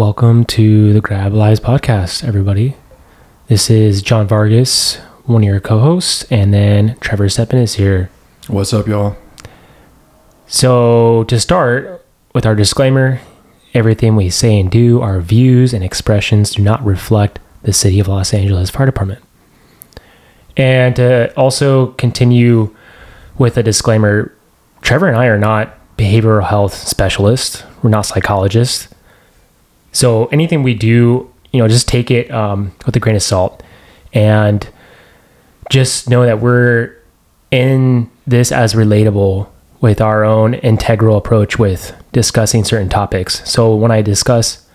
Welcome to the Grab Lives podcast, everybody. This is Jon Vargas, one of your co hosts, and then Trevor Steppen is here. What's up, y'all? So, to start with our disclaimer, everything we say and do, our views and expressions do not reflect the City of Los Angeles Fire Department. And to also continue with a disclaimer, Trevor and I are not behavioral health specialists, we're not psychologists. So, anything we do, you know, just take it um, with a grain of salt and just know that we're in this as relatable with our own integral approach with discussing certain topics. So when I discuss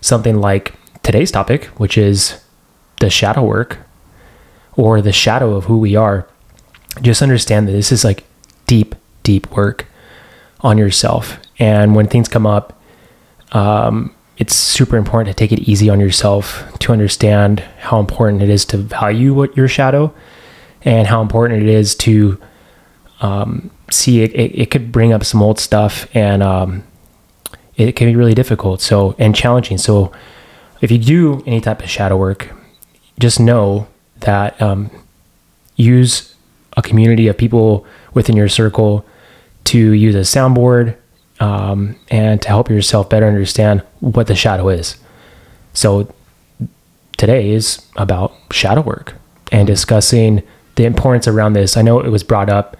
something like today's topic, which is the shadow work or the shadow of who we are, just understand that this is like deep, deep work on yourself. And when things come up, um, it's super important to take it easy on yourself to understand how important it is to value what your shadow and how important it is to um, see it, it, it, could bring up some old stuff and um, it can be really difficult so and challenging. So if you do any type of shadow work just know that um, use a community of people within your circle to use a soundboard um, and to help yourself better understand what the shadow is. So today is about shadow work and discussing the importance around this. I know it was brought up,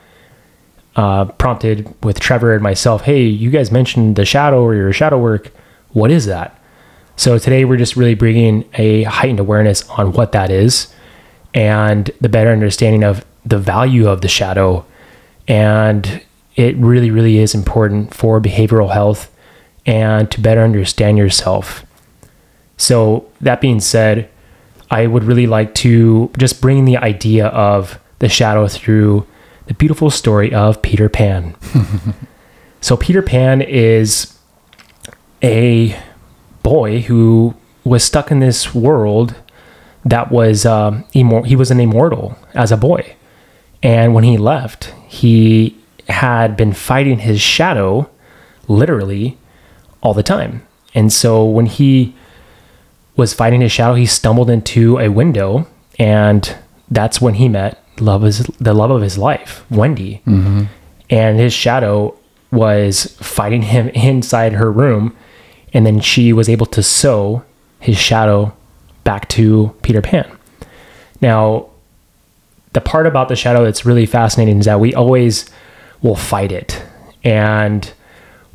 uh, prompted with Trevor and myself. Hey, you guys mentioned the shadow or your shadow work. What is that? So today we're just really bringing a heightened awareness on what that is and the better understanding of the value of the shadow and it really, really is important for behavioral health and to better understand yourself. So, that being said, I would really like to just bring the idea of the shadow through the beautiful story of Peter Pan. so, Peter Pan is a boy who was stuck in this world that was um, immor- he was an immortal as a boy, and when he left, he had been fighting his shadow literally all the time. And so when he was fighting his shadow, he stumbled into a window, and that's when he met love is the love of his life, Wendy. Mm-hmm. And his shadow was fighting him inside her room, and then she was able to sew his shadow back to Peter Pan. Now, the part about the shadow that's really fascinating is that we always will fight it. And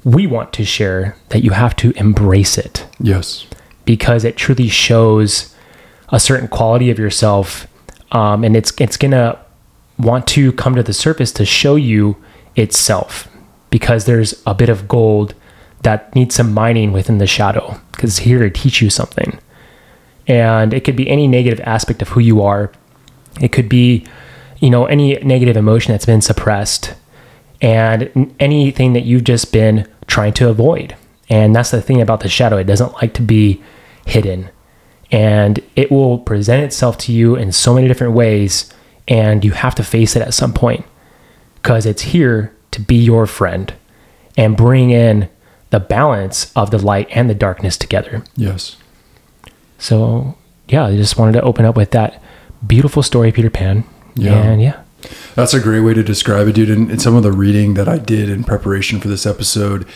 we want to share that you have to embrace it. Yes. Because it truly shows a certain quality of yourself. Um, and it's, it's going to want to come to the surface to show you itself because there's a bit of gold that needs some mining within the shadow because it's here to teach you something. And it could be any negative aspect of who you are. It could be, you know, any negative emotion that's been suppressed and anything that you've just been trying to avoid. And that's the thing about the shadow, it doesn't like to be hidden. And it will present itself to you in so many different ways, and you have to face it at some point because it's here to be your friend and bring in the balance of the light and the darkness together. Yes. So, yeah, I just wanted to open up with that beautiful story, Peter Pan. Yeah. And yeah. That's a great way to describe it, dude. And in some of the reading that I did in preparation for this episode,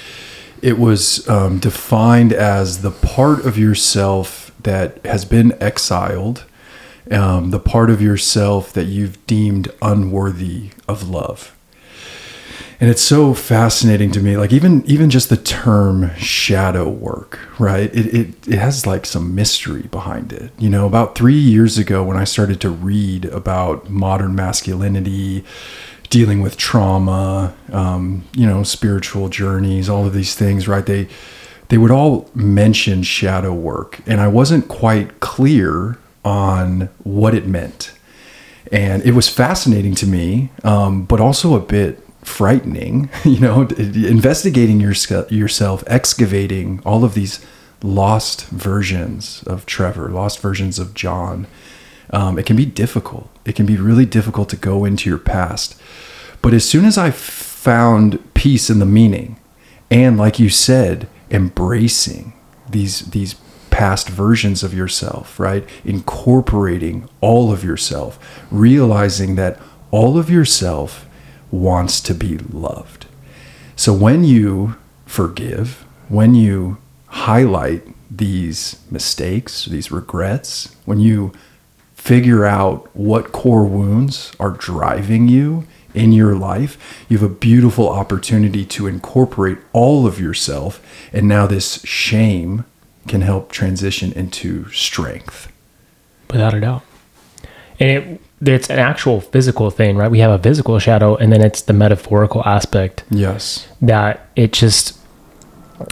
it was um, defined as the part of yourself that has been exiled, um, the part of yourself that you've deemed unworthy of love and it's so fascinating to me like even even just the term shadow work right? It, it it has like some mystery behind it. You know about three years ago when i started to read about modern masculinity dealing with trauma um, you know spiritual journeys all of these things right? They they would all mention shadow work and i wasn't quite clear on what it meant. And it was fascinating to me um, but also a bit frightening, you know, investigating your, yourself, excavating all of these lost versions of Trevor, lost versions of Jon. Um, it can be difficult. It can be really difficult to go into your past. But as soon as I found peace in the meaning, and like you said, embracing these these past versions of yourself, right? Incorporating all of yourself, realizing that all of yourself wants to be loved. So when you forgive, when you highlight these mistakes, these regrets, when you figure out what core wounds are driving you in your life, you have a beautiful opportunity to incorporate all of yourself. And now this shame can help transition into strength. Without a doubt. And it, it's an actual physical thing, right? We have a physical shadow, and then it's the metaphorical aspect. Yes. That it just,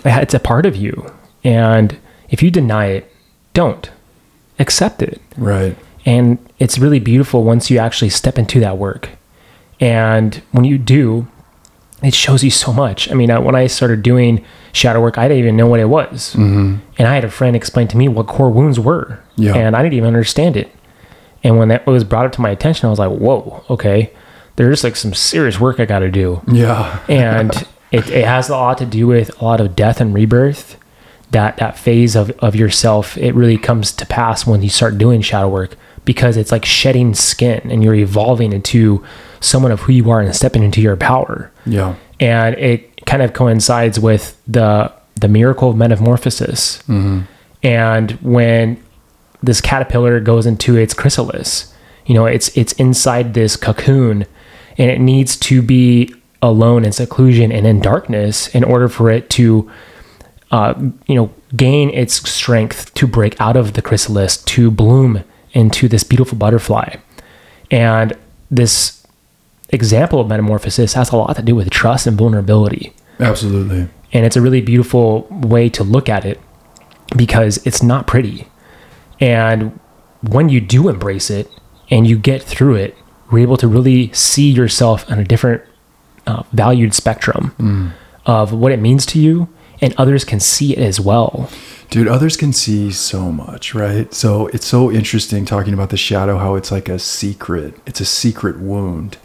it's a part of you. And if you deny it, don't accept it. Right. And it's really beautiful once you actually step into that work. And when you do, it shows you so much. I mean, when I started doing shadow work, I didn't even know what it was. Mm-hmm. And I had a friend explain to me what core wounds were. Yeah. And I didn't even understand it. And when that was brought up to my attention, I was like, whoa, okay. There's like some serious work I got to do. Yeah. and it, it has a lot to do with a lot of death and rebirth. That, that phase of, of yourself, it really comes to pass when you start doing shadow work because it's like shedding skin and you're evolving into someone of who you are and stepping into your power. Yeah. And it kind of coincides with the the miracle of metamorphosis. Mm-hmm. And when this caterpillar goes into its chrysalis, you know, it's it's inside this cocoon and it needs to be alone in seclusion and in darkness in order for it to uh, you know gain its strength to break out of the chrysalis to bloom into this beautiful butterfly. And this example of metamorphosis has a lot to do with trust and vulnerability. Absolutely. And it's a really beautiful way to look at it because it's not pretty. And when you do embrace it and you get through it, you're able to really see yourself on a different uh, valued spectrum mm. of what it means to you, and others can see it as well. Dude, others can see so much, right? So it's so interesting talking about the shadow, how it's like a secret. It's a secret wound.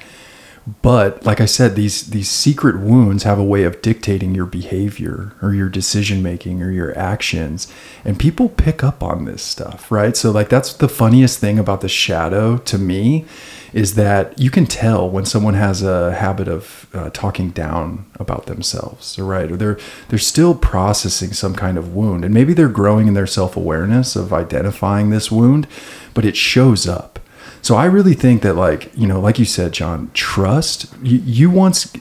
But like I said, these these secret wounds have a way of dictating your behavior or your decision making or your actions. And people pick up on this stuff, right? So like that's the funniest thing about the shadow to me is that you can tell when someone has a habit of uh, talking down about themselves, right? Or they're they're still processing some kind of wound, and maybe they're growing in their self awareness of identifying this wound, but it shows up. So I really think that, like you know, like you said, Jon, trust. You, you once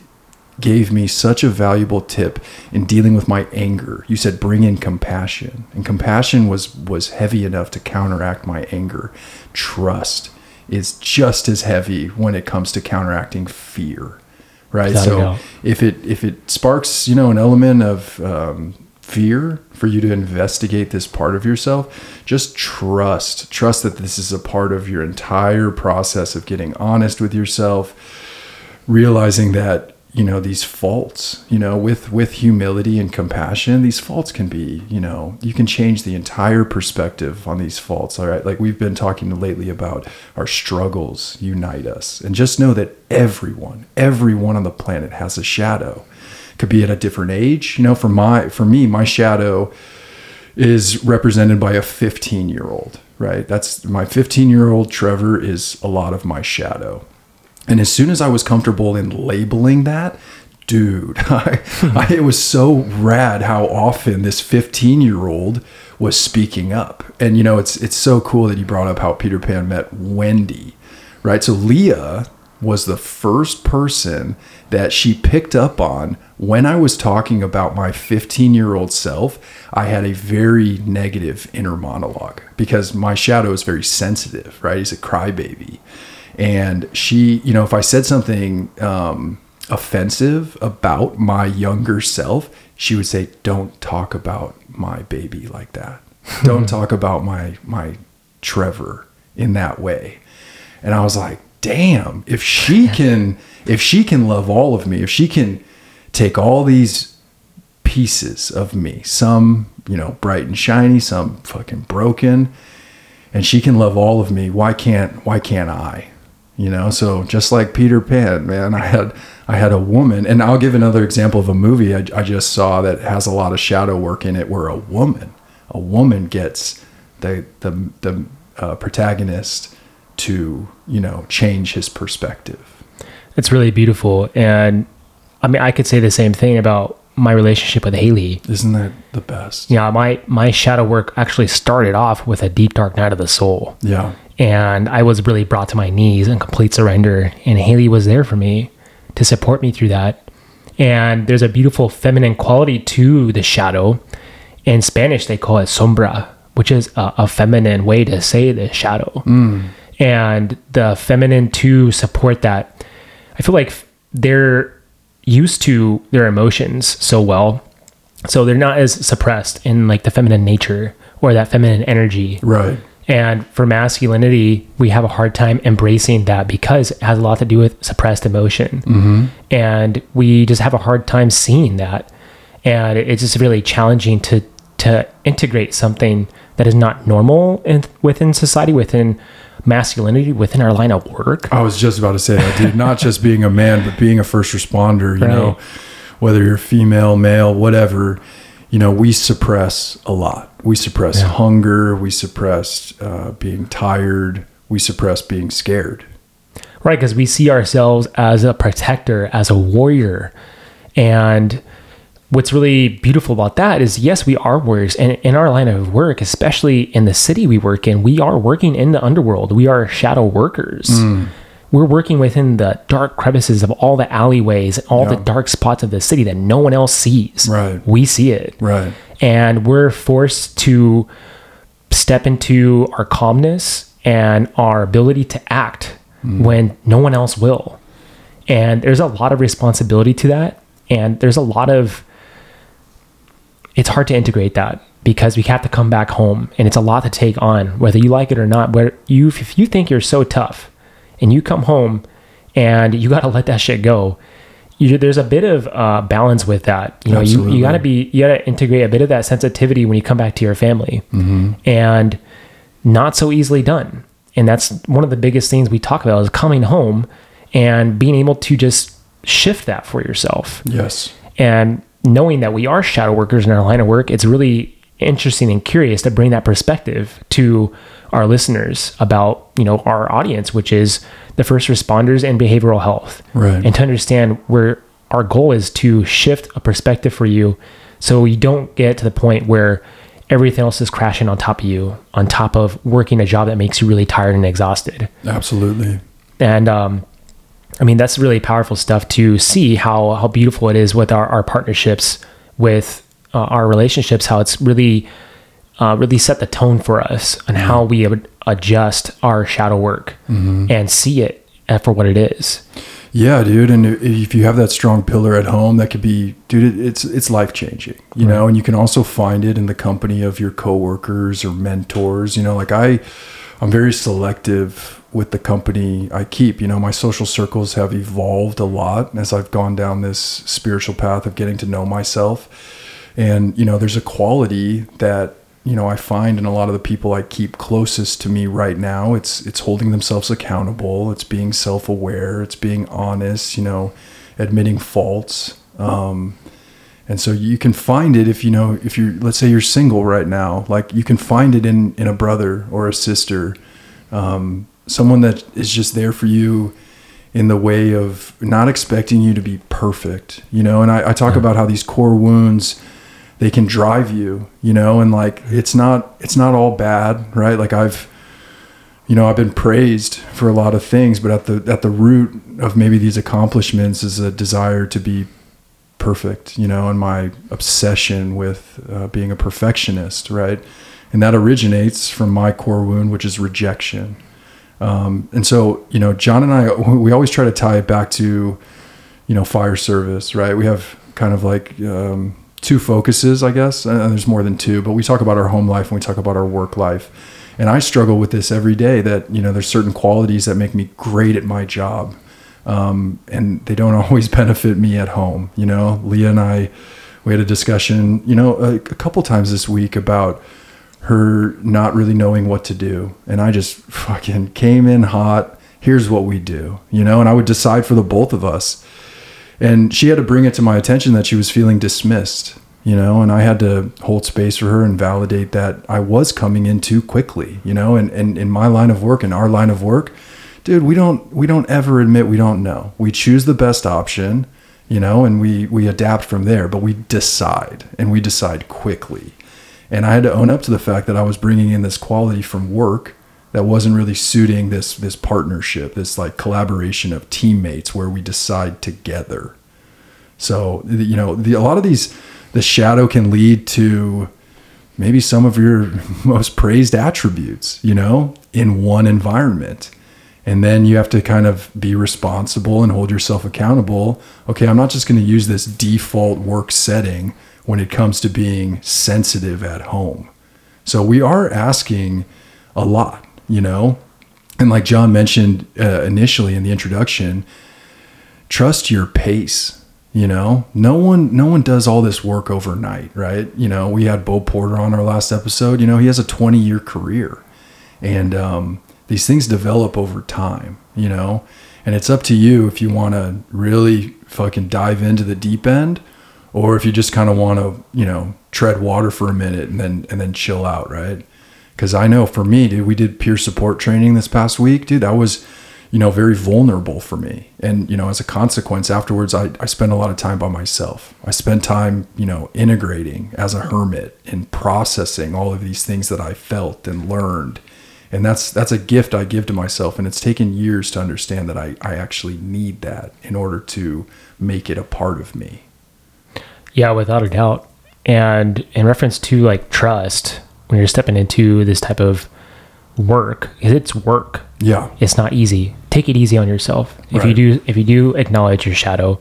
gave me such a valuable tip in dealing with my anger. You said bring in compassion, and compassion was was heavy enough to counteract my anger. Trust is just as heavy when it comes to counteracting fear, right? Without so if it if it sparks, you know, an element of um, fear for you to investigate this part of yourself, just trust. Trust that this is a part of your entire process of getting honest with yourself, realizing that you know these faults you know with with humility and compassion these faults can be you know you can change the entire perspective on these faults all right? Like we've been talking lately about our struggles unite us. And just know that everyone everyone on the planet has a shadow could be at a different age you know for my for me my shadow is represented by a 15 year old right that's my 15 year old trevor is a lot of my shadow and as soon as I was comfortable in labeling that, dude, I, I, it was so rad how often this 15 year old was speaking up. And you know, it's it's so cool that you brought up how Peter Pan met Wendy, right? So Leah was the first person that she picked up on when I was talking about my 15 year old self. I had a very negative inner monologue because my shadow is very sensitive, right? He's a crybaby. And she, you know, if I said something um, offensive about my younger self, she would say, "Don't talk about my baby like that. Don't talk about my my Trevor in that way." And I was like, "Damn! If she can, if she can love all of me, if she can take all these pieces of me, some you know bright and shiny, some fucking broken." and she can love all of me why can't why can't i you know so just like peter pan man i had i had a woman and i'll give another example of a movie i, I just saw that has a lot of shadow work in it where a woman a woman gets the the the uh, protagonist to you know change his perspective. It's really beautiful. And I mean, I could say the same thing about my relationship with Haley. Isn't that the best? Yeah, my, my shadow work actually started off with a deep, dark night of the soul. Yeah. And I was really brought to my knees in complete surrender. And Haley was there for me to support me through that. And there's a beautiful feminine quality to the shadow. In Spanish, they call it sombra, which is a, a feminine way to say the shadow. Mm. And the feminine to support that, I feel like they're used to their emotions so well. So they're not as suppressed in like the feminine nature or that feminine energy. Right. And for masculinity, we have a hard time embracing that because it has a lot to do with suppressed emotion. Mm-hmm. And we just have a hard time seeing that. And it's just really challenging to to integrate something that is not normal in, within society, within masculinity, within our line of work. I was just about to say that, dude. Not just being a man, but being a first responder. You Right. know, whether you're female, male, whatever. You know, we suppress a lot. We suppress Yeah. hunger. We suppress uh, being tired. We suppress being scared. Right, because we see ourselves as a protector, as a warrior. And what's really beautiful about that is yes, we are warriors. And in our line of work, especially in the city we work in, we are working in the underworld. We are shadow workers. Hmm. We're working within the dark crevices of all the alleyways and all the dark spots of the city that no one else sees. Right. We see it Right. and we're forced to step into our calmness and our ability to act hmm. when no one else will. And there's a lot of responsibility to that. And there's a lot of, it's hard to integrate that because we have to come back home and it's a lot to take on, whether you like it or not. Where you, if you think you're so tough and you come home and you got to let that shit go, you, there's a bit of uh, balance with that. You know, you, Absolutely. you got to be, you got to integrate a bit of that sensitivity when you come back to your family and not so easily done. And that's one of the biggest things we talk about is coming home and being able to just shift that for yourself Yes. and knowing that we are shadow workers in our line of work, it's really interesting and curious to bring that perspective to our listeners about, you know, our audience, which is the first responders and behavioral health. Right. And to understand where our goal is to shift a perspective for you so you don't get to the point where everything else is crashing on top of you, on top of working a job that makes you really tired and exhausted Absolutely. and um, I mean that's really powerful stuff to see how how beautiful it is with our, our partnerships with uh, our relationships how it's really uh, really set the tone for us and how we adjust our shadow work and see it uh, for what it is Yeah, dude. And if you have that strong pillar at home, that could be, dude, it's it's life changing, you know. And you can also find it in the company of your coworkers or mentors. You know, like I, I'm very selective with the company I keep. You know, my social circles have evolved a lot as I've gone down this spiritual path of getting to know myself. And you know, there's a quality that you know I find in a lot of the people I keep closest to me right now. It's it's holding themselves accountable. It's being self-aware. It's being honest. You know, admitting faults. Um, and so you can find it if you know if you're let's say you're single right now, like you can find it in in a brother or a sister, um, someone that is just there for you in the way of not expecting you to be perfect, you know. And I, I talk about how these core wounds they can drive you, you know, and like it's not it's not all bad, right? Like I've you know, I've been praised for a lot of things, but at the at the root of maybe these accomplishments is a desire to be perfect, you know, and my obsession with uh, being a perfectionist, right? And that originates from my core wound, which is rejection. Um, and so, you know, Jon and I, we always try to tie it back to, you know, fire service, right? We have kind of like um, two focuses, I guess, and there's more than two, but we talk about our home life and we talk about our work life. And I struggle with this every day that, you know, there's certain qualities that make me great at my job. Um, and they don't always benefit me at home. You know, Leah and I, we had a discussion, you know, a, a couple times this week about her not really knowing what to do. And I just fucking came in hot. Here's what we do, you know, and I would decide for the both of us. And she had to bring it to my attention that she was feeling dismissed, you know, and I had to hold space for her and validate that I was coming in too quickly, you know, and, and in my line of work, in our line of work, dude, we don't we don't ever admit we don't know. We choose the best option, you know, and we we adapt from there, but we decide and we decide quickly. And I had to own up to the fact that I was bringing in this quality from work that wasn't really suiting this this partnership, this like collaboration of teammates where we decide together. So, you know, the, a lot of these the shadow can lead to maybe some of your most praised attributes, you know, in one environment. And then you have to kind of be responsible and hold yourself accountable. Okay, I'm not just going to use this default work setting when it comes to being sensitive at home. So we are asking a lot, you know? And like Jon mentioned uh, initially in the introduction, trust your pace you know no one no one does all this work overnight right you know we had bo porter on our last episode you know he has a 20 year career and um, these things develop over time you know? And it's up to you if you want to really fucking dive into the deep end or if you just kind of want to you know tread water for a minute and then and then chill out right? Because i know for me dude we did peer support training this past week dude that was you know very vulnerable for me. And you know as a consequence afterwards i, I spent a lot of time by myself. I spent time you know integrating as a hermit and processing all of these things that i felt and learned and that's that's a gift i give to myself and it's taken years to understand that i, I actually need that in order to make it a part of me Yeah, without a doubt. And in reference to like trust, when you're stepping into this type of work, it's work. yeah It's not easy. Take it easy on yourself. If you do if you do acknowledge your shadow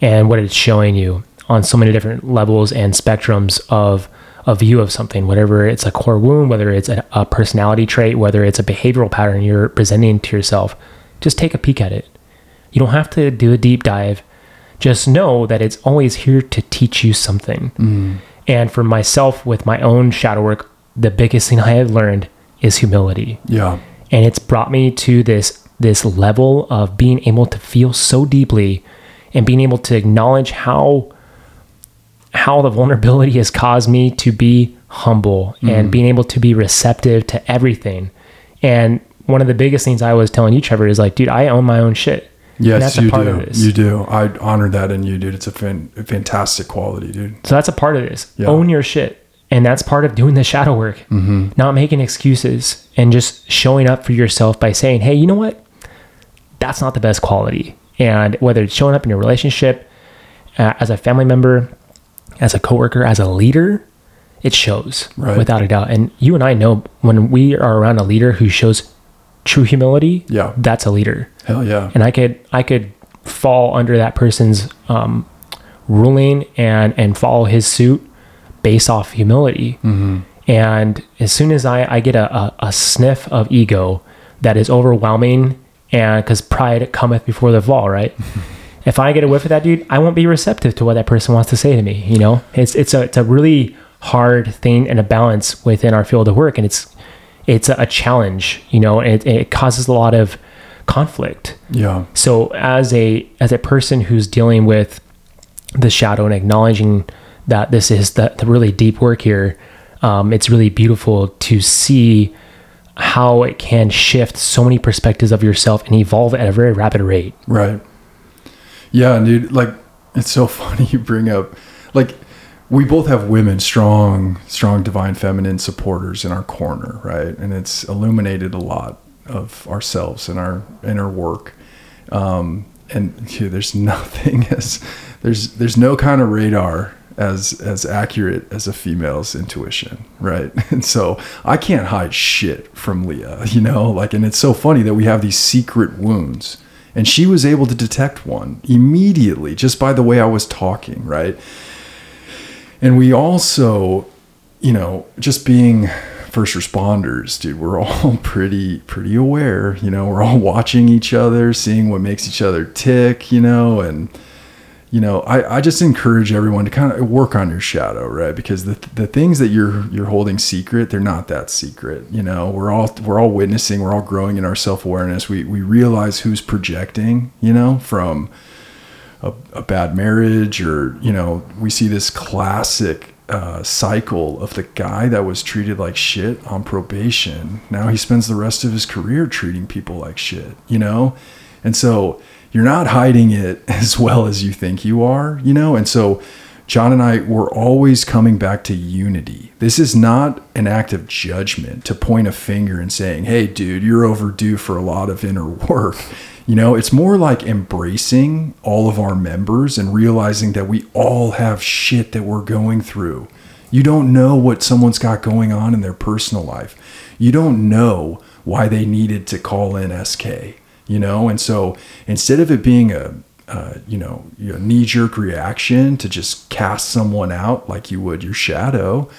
and what it's showing you on so many different levels and spectrums of a view of something, whatever it's a core wound, whether it's a, a personality trait, whether it's a behavioral pattern you're presenting to yourself, just take a peek at it. You don't have to do a deep dive. Just know that it's always here to teach you something. Mm. And for myself, with my own shadow work, the biggest thing I have learned is humility yeah and it's brought me to this this level of being able to feel so deeply and being able to acknowledge how how the vulnerability has caused me to be humble and being able to be receptive to everything and one of the biggest things I was telling you, Trevor, is like, dude, I own my own shit. Yes that's a you part do of this. you do i honor that in you dude it's a, fan, a fantastic quality dude So that's a part of this. Yeah. Own your shit. And that's part of doing the shadow work. Mm-hmm. Not making excuses and just showing up for yourself by saying, hey, you know what? That's not the best quality. And whether it's showing up in your relationship, uh, as a family member, as a coworker, as a leader, it shows Right. without a doubt. And you and I know when we are around a leader who shows true humility, Yeah. that's a leader hell yeah and I could I could fall under that person's um, ruling and and follow his suit based off humility. And as soon as I I get a, a, a sniff of ego that is overwhelming, and because pride cometh before the fall, right? if I get a whiff of that dude, I won't be receptive to what that person wants to say to me. You know, it's it's a it's a really hard thing and a balance within our field of work, and it's it's a, challenge. You know, and it, it causes a lot of conflict. yeah So as a as a person who's dealing with the shadow and acknowledging that this is the, the really deep work here, um, it's really beautiful to see how it can shift so many perspectives of yourself and evolve at a very rapid rate. Right. Yeah, dude. Like, it's so funny you bring up, like, we both have women, strong, strong divine feminine supporters in our corner, right? And it's illuminated a lot of ourselves and our inner work. Um, and dude, there's nothing as there's there's no kind of radar as as accurate as a female's intuition, right? And so I can't hide shit from Leah, you know, like and it's so funny that we have these secret wounds. And she was able to detect one immediately just by the way I was talking, right? And we also, you know, just being first responders, dude, we're all pretty pretty aware, you know, we're all watching each other, seeing what makes each other tick, you know, and you know, I, I just encourage everyone to kind of work on your shadow, right? Because the, the things that you're you're holding secret, they're not that secret. You know, we're all we're all witnessing, we're all growing in our self awareness. We we realize who's projecting, you know, from a, a bad marriage or you know we see this classic uh, cycle of the guy that was treated like shit on probation now he spends the rest of his career treating people like shit you know and so you're not hiding it as well as you think you are you know and so Jon and I were always coming back to unity. This is not an act of judgment to point a finger and saying, hey, dude, you're overdue for a lot of inner work. You know, it's more like embracing all of our members and realizing that we all have shit that we're going through. You don't know what someone's got going on in their personal life. You don't know why they needed to call in SK, you know? And so instead of it being a, uh, you know, a knee jerk reaction to just cast someone out like you would your shadow,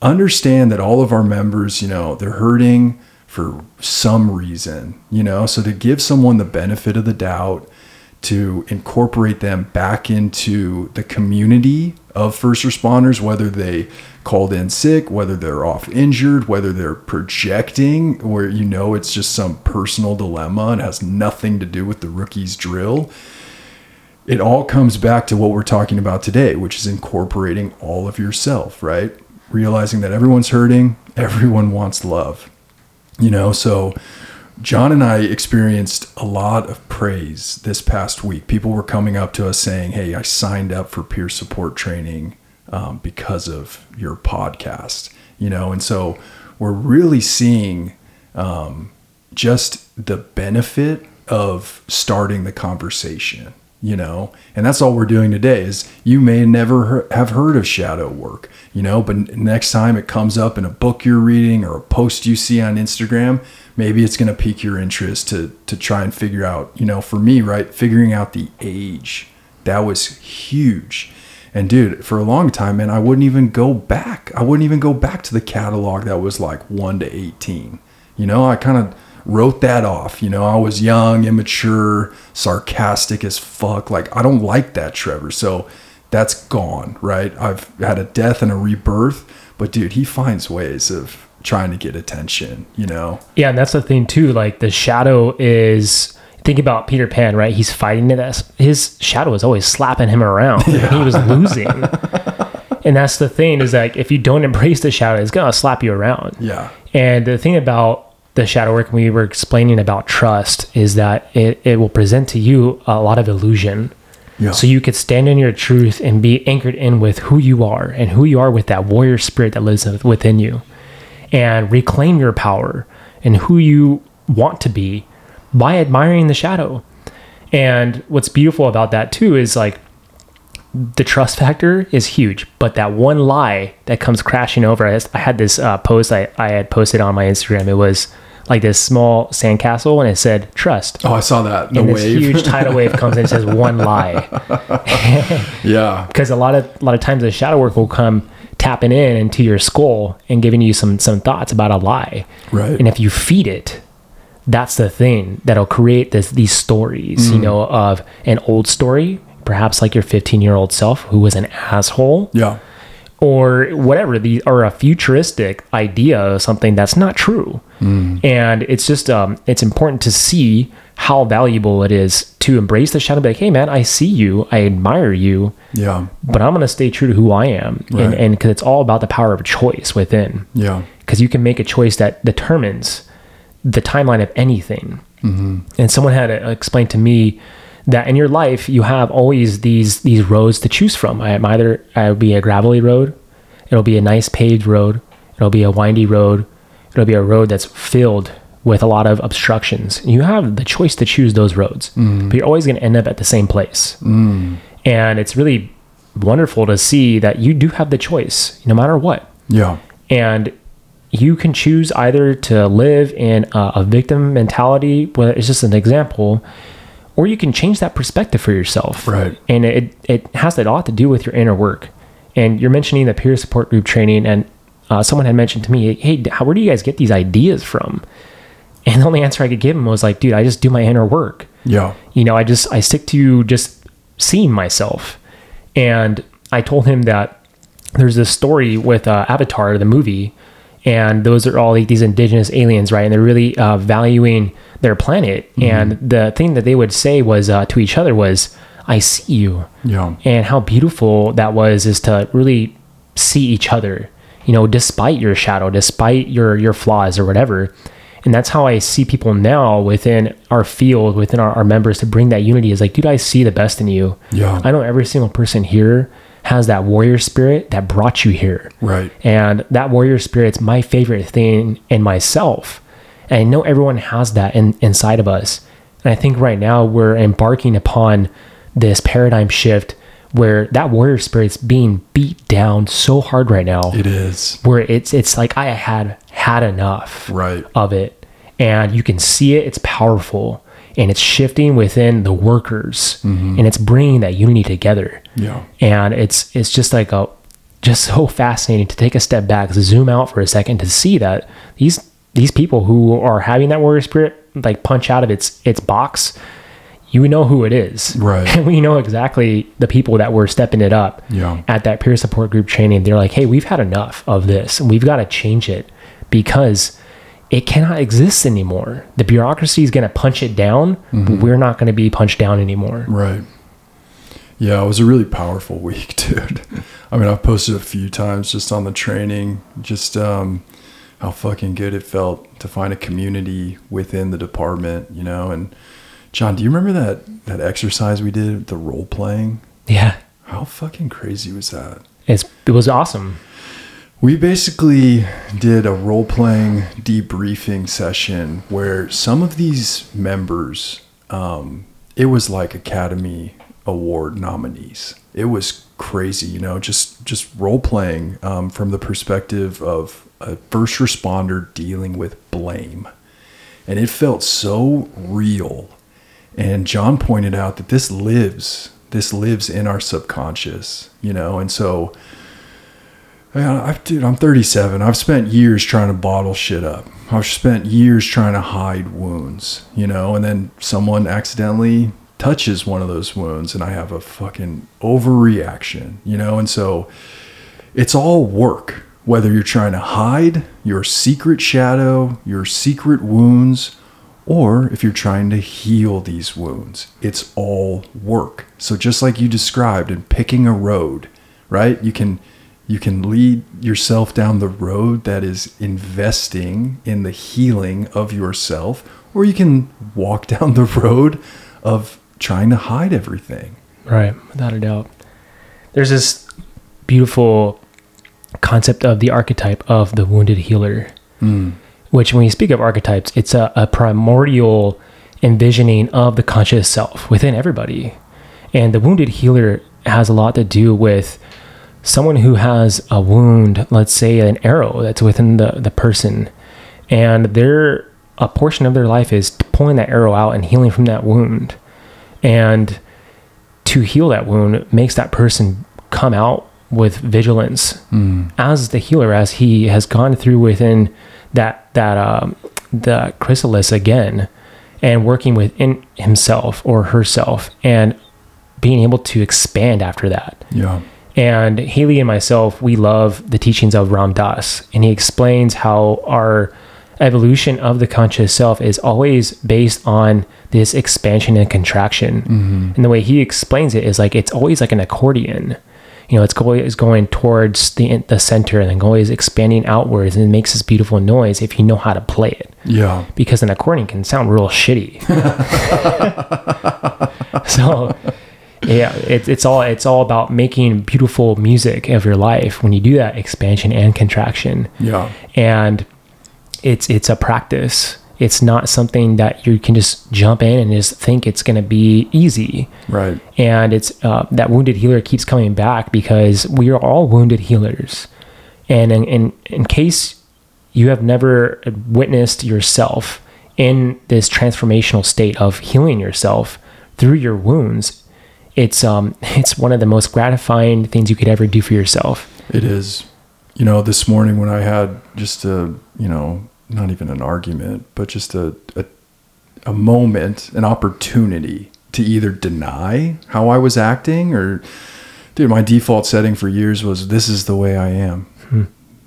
understand that all of our members, you know, they're hurting for some reason, you know, so to give someone the benefit of the doubt, to incorporate them back into the community of first responders, whether they called in sick, whether they're off injured, whether they're projecting, where you know it's just some personal dilemma and has nothing to do with the rookie's drill it all comes back to what we're talking about today, which is incorporating all of yourself, right? Realizing that everyone's hurting, everyone wants love. You know, so Jon and I experienced a lot of praise this past week. People were coming up to us saying, Hey, I signed up for peer support training um, because of your podcast, you know, and so we're really seeing um, just the benefit of starting the conversation you know? And that's all we're doing today is you may never have heard of shadow work you know? But next time it comes up in a book you're reading or a post you see on instagram maybe it's going to pique your interest to to try and figure out you know for me right figuring out the age that was huge and dude for a long time man i wouldn't even go back i wouldn't even go back to the catalog that was like 1 to 18 you know i kind of wrote that off. You know, I was young, immature, sarcastic as fuck. Like, I don't like that, Trevor. So that's gone, right? I've had a death and a rebirth, but dude, he finds ways of trying to get attention, you know? Yeah, and that's the thing too. Like, the shadow is. Think about Peter Pan, right? He's fighting it. His shadow is always slapping him around. Yeah. he was losing. and that's the thing is like if you don't embrace the shadow, it's gonna slap you around. Yeah. And the thing about the shadow work we were explaining about trust is that it, it will present to you a lot of illusion. Yeah. So you could stand in your truth and be anchored in with who you are and who you are with that warrior spirit that lives within you and reclaim your power and who you want to be by admiring the shadow. And what's beautiful about that too is like the trust factor is huge, but that one lie that comes crashing over. I had this uh, post I, I had posted on my Instagram. It was like this small sandcastle and it said trust. Oh, I saw that. The and this wave. huge tidal wave comes in and says one lie. yeah. Because a lot of a lot of times the shadow work will come tapping in into your skull and giving you some some thoughts about a lie. Right. And if you feed it, that's the thing that'll create this these stories, mm. you know, of an old story, perhaps like your 15 year old self who was an asshole. Yeah or whatever the or a futuristic idea of something that's not true mm. and it's just um it's important to see how valuable it is to embrace the shadow be like hey man i see you i admire you yeah but i'm going to stay true to who i am right. and and because it's all about the power of choice within yeah because you can make a choice that determines the timeline of anything mm-hmm. and someone had explained to me that in your life you have always these these roads to choose from. I am either it'll be a gravelly road, it'll be a nice paved road, it'll be a windy road, it'll be a road that's filled with a lot of obstructions. You have the choice to choose those roads, mm. but you're always going to end up at the same place. Mm. And it's really wonderful to see that you do have the choice, no matter what. Yeah. And you can choose either to live in a, a victim mentality. Well, it's just an example or you can change that perspective for yourself. Right. And it, it has a lot to do with your inner work. And you're mentioning the peer support group training, and uh, someone had mentioned to me, hey, how, where do you guys get these ideas from? And the only answer I could give him was like, dude, I just do my inner work. Yeah. You know, I just, I stick to just seeing myself. And I told him that there's this story with uh, Avatar, the movie, and those are all like these indigenous aliens, right? And they're really uh, valuing their planet. Mm-hmm. And the thing that they would say was uh, to each other was, I see you. Yeah. And how beautiful that was is to really see each other, you know, despite your shadow, despite your your flaws or whatever. And that's how I see people now within our field, within our, our members to bring that unity is like, dude, I see the best in you. Yeah. I know every single person here has that warrior spirit that brought you here. Right. And that warrior spirit's my favorite thing in myself. And I know everyone has that in, inside of us. And I think right now we're embarking upon this paradigm shift where that warrior spirit's being beat down so hard right now. It is. Where it's it's like I had had enough Right. of it. And you can see it, it's powerful. And it's shifting within the workers mm-hmm. and it's bringing that unity together Yeah. and it's it's just like a just so fascinating to take a step back zoom out for a second to see that these these people who are having that warrior spirit like punch out of its its box you know who it is Right. and we know exactly the people that were stepping it up Yeah. at that peer support group training they're like hey we've had enough of this we've got to change it because it cannot exist anymore the bureaucracy is going to punch it down but we're not going to be punched down anymore Right. Yeah, it was a really powerful week, dude. I mean, I've posted a few times just on the training, just um, how fucking good it felt to find a community within the department, you know. And Jon, do you remember that that exercise we did, the role playing? yeah How fucking crazy was that? it's, it was awesome We basically did a role playing debriefing session where some of these members, um, it was like Academy Award nominees. It was crazy, you know, just just role playing um, from the perspective of a first responder dealing with blame, and it felt so real. And Jon pointed out that this lives, this lives in our subconscious, you know, and so. I've, dude, I'm 37. I've spent years trying to bottle shit up. I've spent years trying to hide wounds, you know, and then someone accidentally touches one of those wounds and I have a fucking overreaction, you know, and so it's all work. Whether you're trying to hide your secret shadow, your secret wounds, or if you're trying to heal these wounds, it's all work. So just like you described in picking a road, right? You can you can lead yourself down the road that is investing in the healing of yourself, or you can walk down the road of trying to hide everything. Right, without a doubt. There's this beautiful concept of the archetype of the wounded healer, hmm. Which, when you speak of archetypes, it's a, a primordial envisioning of the conscious self within everybody. And the wounded healer has a lot to do with someone who has a wound, let's say an arrow that's within the, the person, and their a portion of their life is pulling that arrow out and healing from that wound. And to heal that wound makes that person come out with vigilance hmm. as the healer as he has gone through within that that um, the chrysalis again and working within himself or herself and being able to expand after that Yeah. and Haley and myself, we love the teachings of Ram Dass, and he explains how our evolution of the conscious self is always based on this expansion and contraction. And the way he explains it is like it's always like an accordion. You know, it's always going towards the the center and then always expanding outwards, and it makes this beautiful noise if you know how to play it Yeah. because an accordion can sound real shitty. so yeah, it's it's all it's all about making beautiful music of your life when you do that expansion and contraction. Yeah. And it's it's a practice. It's not something that you can just jump in and just think it's going to be easy. Right. And it's uh, that wounded healer keeps coming back because we are all wounded healers. And in, in, in case you have never witnessed yourself in this transformational state of healing yourself through your wounds, it's um it's one of the most gratifying things you could ever do for yourself. It is. You know, this morning when I had just a, you know, not even an argument, but just a, a, a moment, an opportunity to either deny how I was acting or, dude, my default setting for years was this is the way I am.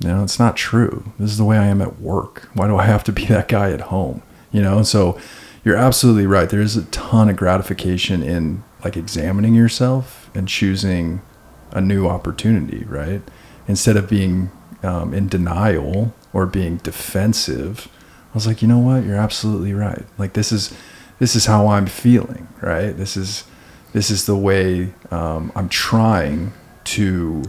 You know, it's not true. This is the way I am at work. Why do I have to be that guy at home? You know, so you're absolutely right. There is a ton of gratification in like examining yourself and choosing a new opportunity, right? Instead of being um, in denial or being defensive, I was like, you know what? You're absolutely right. Like this is this is how I'm feeling, right? This is this is the way um, I'm trying to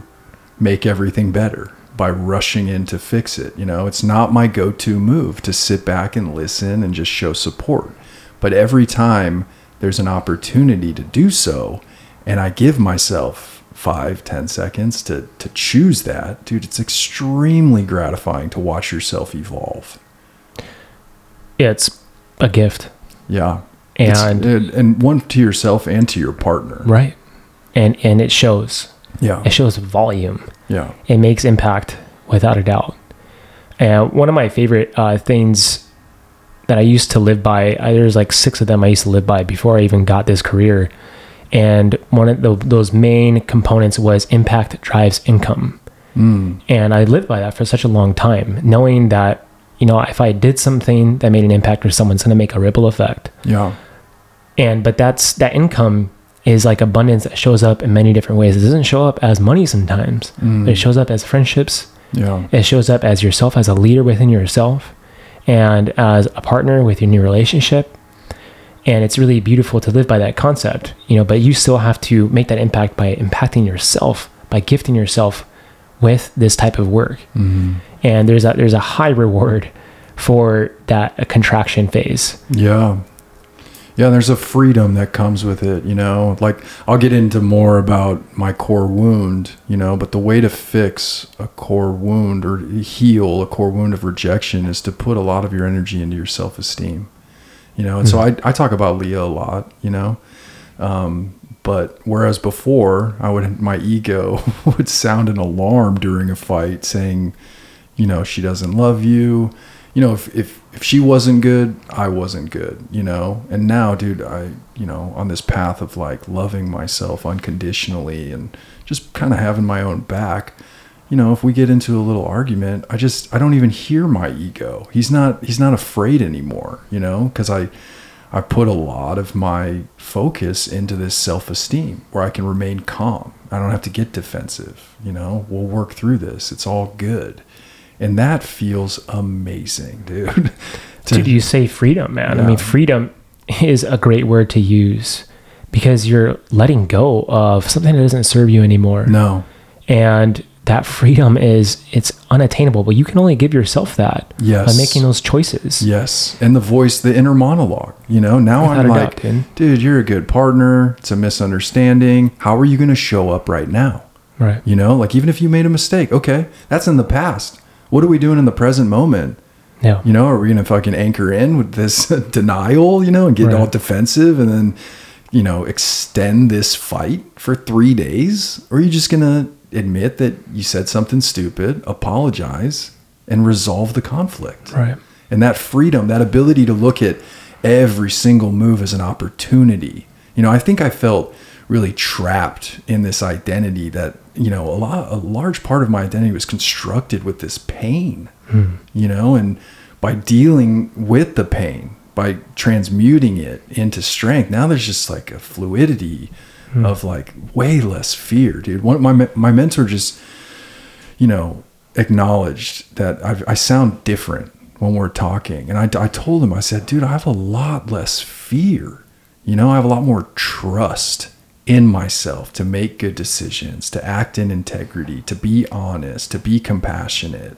make everything better by rushing in to fix it. You know, it's not my go-to move to sit back and listen and just show support. But every time there's an opportunity to do so, and I give myself five, ten seconds to to choose that, dude, it's extremely gratifying to watch yourself evolve. Yeah, it's a gift. Yeah. And It's- and one to yourself and to your partner. right. And and it shows. Yeah. It shows volume. Yeah. it makes impact without a doubt. And one of my favorite uh, things that I used to live by, I, there's like six of them I used to live by before I even got this career. And one of the, those main components was impact drives income. Mm. And I lived by that for such a long time, knowing that, you know, if I did something that made an impact or someone's going to make a ripple effect. Yeah. And, but that's, that income is like abundance that shows up in many different ways. It doesn't show up as money sometimes, Mm. but it shows up as friendships, Yeah. it shows up as yourself, as a leader within yourself, and as a partner within your new relationship. And it's really beautiful to live by that concept, you know, but you still have to make that impact by impacting yourself, by gifting yourself with this type of work. Mhm. And there's a, there's a high reward for that contraction phase. Yeah. Yeah, there's a freedom that comes with it, you know. Like I'll get into more about my core wound, you know, but the way to fix a core wound or heal a core wound of rejection is to put a lot of your energy into your self-esteem. You know, and so I I talk about Leah a lot, you know. Um, but whereas before I would my ego would sound an alarm during a fight saying, you know, she doesn't love you. You know, if, if, if she wasn't good, I wasn't good, you know? And now, dude, I, you know, on this path of like loving myself unconditionally and just kind of having my own back, you know, if we get into a little argument, I just, I don't even hear my ego. He's not, he's not afraid anymore, you know, cause I, I put a lot of my focus into this self esteem where I can remain calm. I don't have to get defensive, you know, we'll work through this. It's all good and that feels amazing, dude. To- Dude, you say freedom, man. I mean, freedom is a great word to use because you're letting go of something that doesn't serve you anymore. no, And that freedom is it's unattainable, but you can only give yourself that Yes. by making those choices. yes, and the voice, the inner monologue. You know, now Without I'm like, doubt, dude. dude, you're a good partner. It's a misunderstanding. How are you going to show up right now? Right. You know, like even if you made a mistake, okay, that's in the past. What are we doing in the present moment? Yeah. You know, are we gonna fucking anchor in with this denial, you know, and get Right. all defensive and then, you know, extend this fight for three days? Or are you just gonna admit that you said something stupid, apologize, and resolve the conflict? Right. And that freedom, that ability to look at every single move as an opportunity. You know, I think I felt really trapped in this identity that, you know, a lot a large part of my identity was constructed with this pain. Hmm. You know, and by dealing with the pain, by transmuting it into strength, now there's just like a fluidity Hmm. of like way less fear, dude. One my my mentor just you know, acknowledged that I've, I sound different when we're talking. And I, I told him, I said, dude, I have a lot less fear. You know, I have a lot more trust in myself to make good decisions, to act in integrity, to be honest, to be compassionate.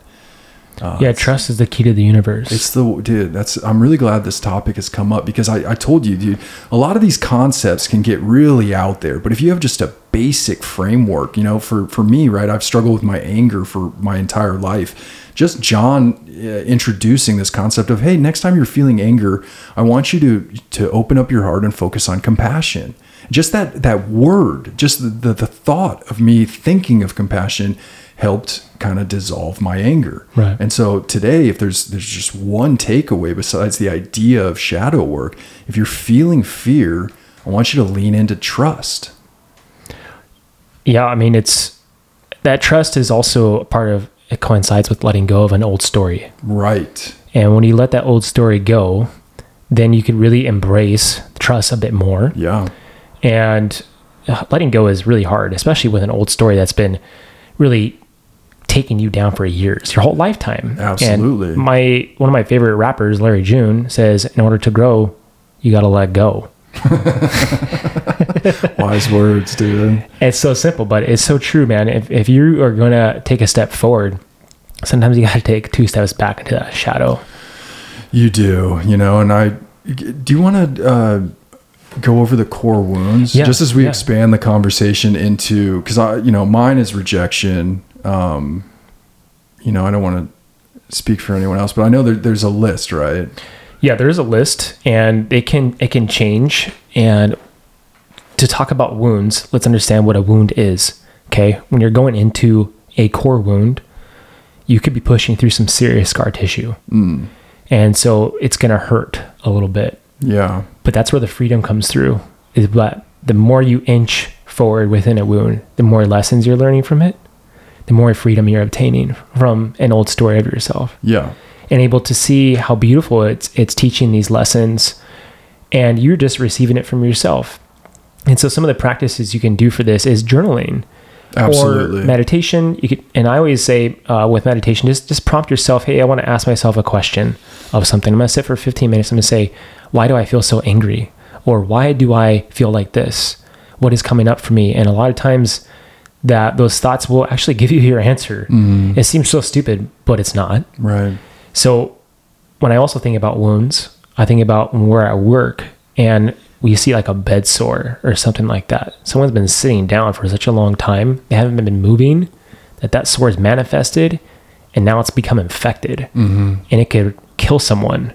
Uh, Yeah, trust is the key to the universe. it's the dude. That's I'm really glad this topic has come up because I, I told you, dude. A lot of these concepts can get really out there, but if you have just a basic framework, you know, for for me, right, I've struggled with my anger for my entire life. Just Jon uh, introducing this concept of, hey, next time you're feeling anger, I want you to to open up your heart and focus on compassion. Just that that word, just the the, the thought of me thinking of compassion helped kind of dissolve my anger. Right. And so today, if there's there's just one takeaway besides the idea of shadow work, if you're feeling fear, I want you to lean into trust. yeah, I mean, it's that trust is also a part of it coincides with letting go of an old story. Right. And when you let that old story go, then you could really embrace trust a bit more. Yeah. And uh, letting go is really hard, especially with an old story that's been really taking you down for years, your whole lifetime. Absolutely. And my one of my favorite rappers, Larry June, says, "In order to grow, you got to let go." Wise words, dude. It's so simple, but it's so true, man. If if you are gonna take a step forward, sometimes you got to take two steps back into that shadow. You do, you know, and I do you want to uh, go over the core wounds Yeah, just as we yeah. expand the conversation into because I, you know, mine is rejection. Um, you know, I don't want to speak for anyone else, but I know there, there's a list, right? Yeah, there is a list, and it can it can change. And to talk about wounds, let's understand what a wound is. Okay, when you're going into a core wound, you could be pushing through some serious scar tissue, Mm, and so it's gonna hurt a little bit. yeah, But that's where the freedom comes through. Is that the more you inch forward within a wound, the more lessons you're learning from it, the more freedom you're obtaining from an old story of yourself. Yeah, and able to see how beautiful it's it's teaching these lessons and you're just receiving it from yourself. And so some of the practices you can do for this is journaling. Absolutely. or meditation. You could and i always say uh, with meditation just just prompt yourself hey i want to ask myself a question of something. I'm going to sit for 15 minutes i'm going to say why do i feel so angry? Or why do i feel like this? What is coming up for me? And a lot of times that those thoughts will actually give you your answer Mhm. it seems so stupid but it's not right. so when I also think about wounds, I think about when we're at work and we see like a bed sore or something like that. Someone's been sitting down for such a long time, they haven't been moving, that that sore is manifested and now it's become infected hmm and it could kill someone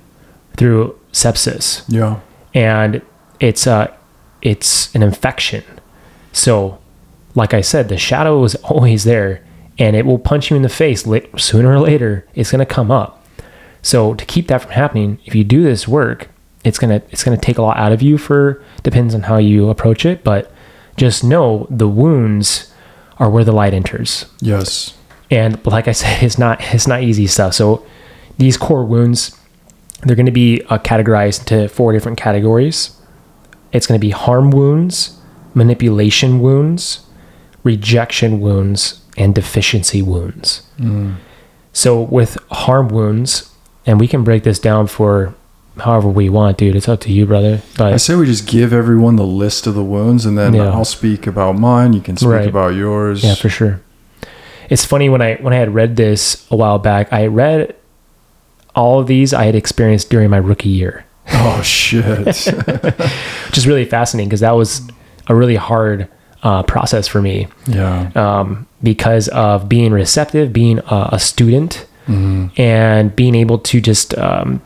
through sepsis Yeah, and it's a it's an infection. So, like I said, the shadow is always there, and it will punch you in the face. Lit- sooner or later, it's gonna come up. So to keep that from happening, if you do this work, it's gonna it's gonna take a lot out of you. For depends on how you approach it, but just know the wounds are where the light enters yes, and like I said, it's not it's not easy stuff. So these core wounds, they're going to be uh, categorized into four different categories. It's going to be harm wounds, manipulation wounds, rejection wounds, and deficiency wounds. mm. So with harm wounds, and we can break this down for however we want, dude. It's up to you, brother. But I say we just give everyone the list of the wounds, and then Yeah. I'll speak about mine. You can speak Right. about yours. yeah, for sure. It's funny when I when I had read this a while back. I read all of these I had experienced during my rookie year. oh shit! which is really fascinating because that was a really hard uh, process for me yeah. um, because of being receptive, being a, a student, hmm and being able to just um,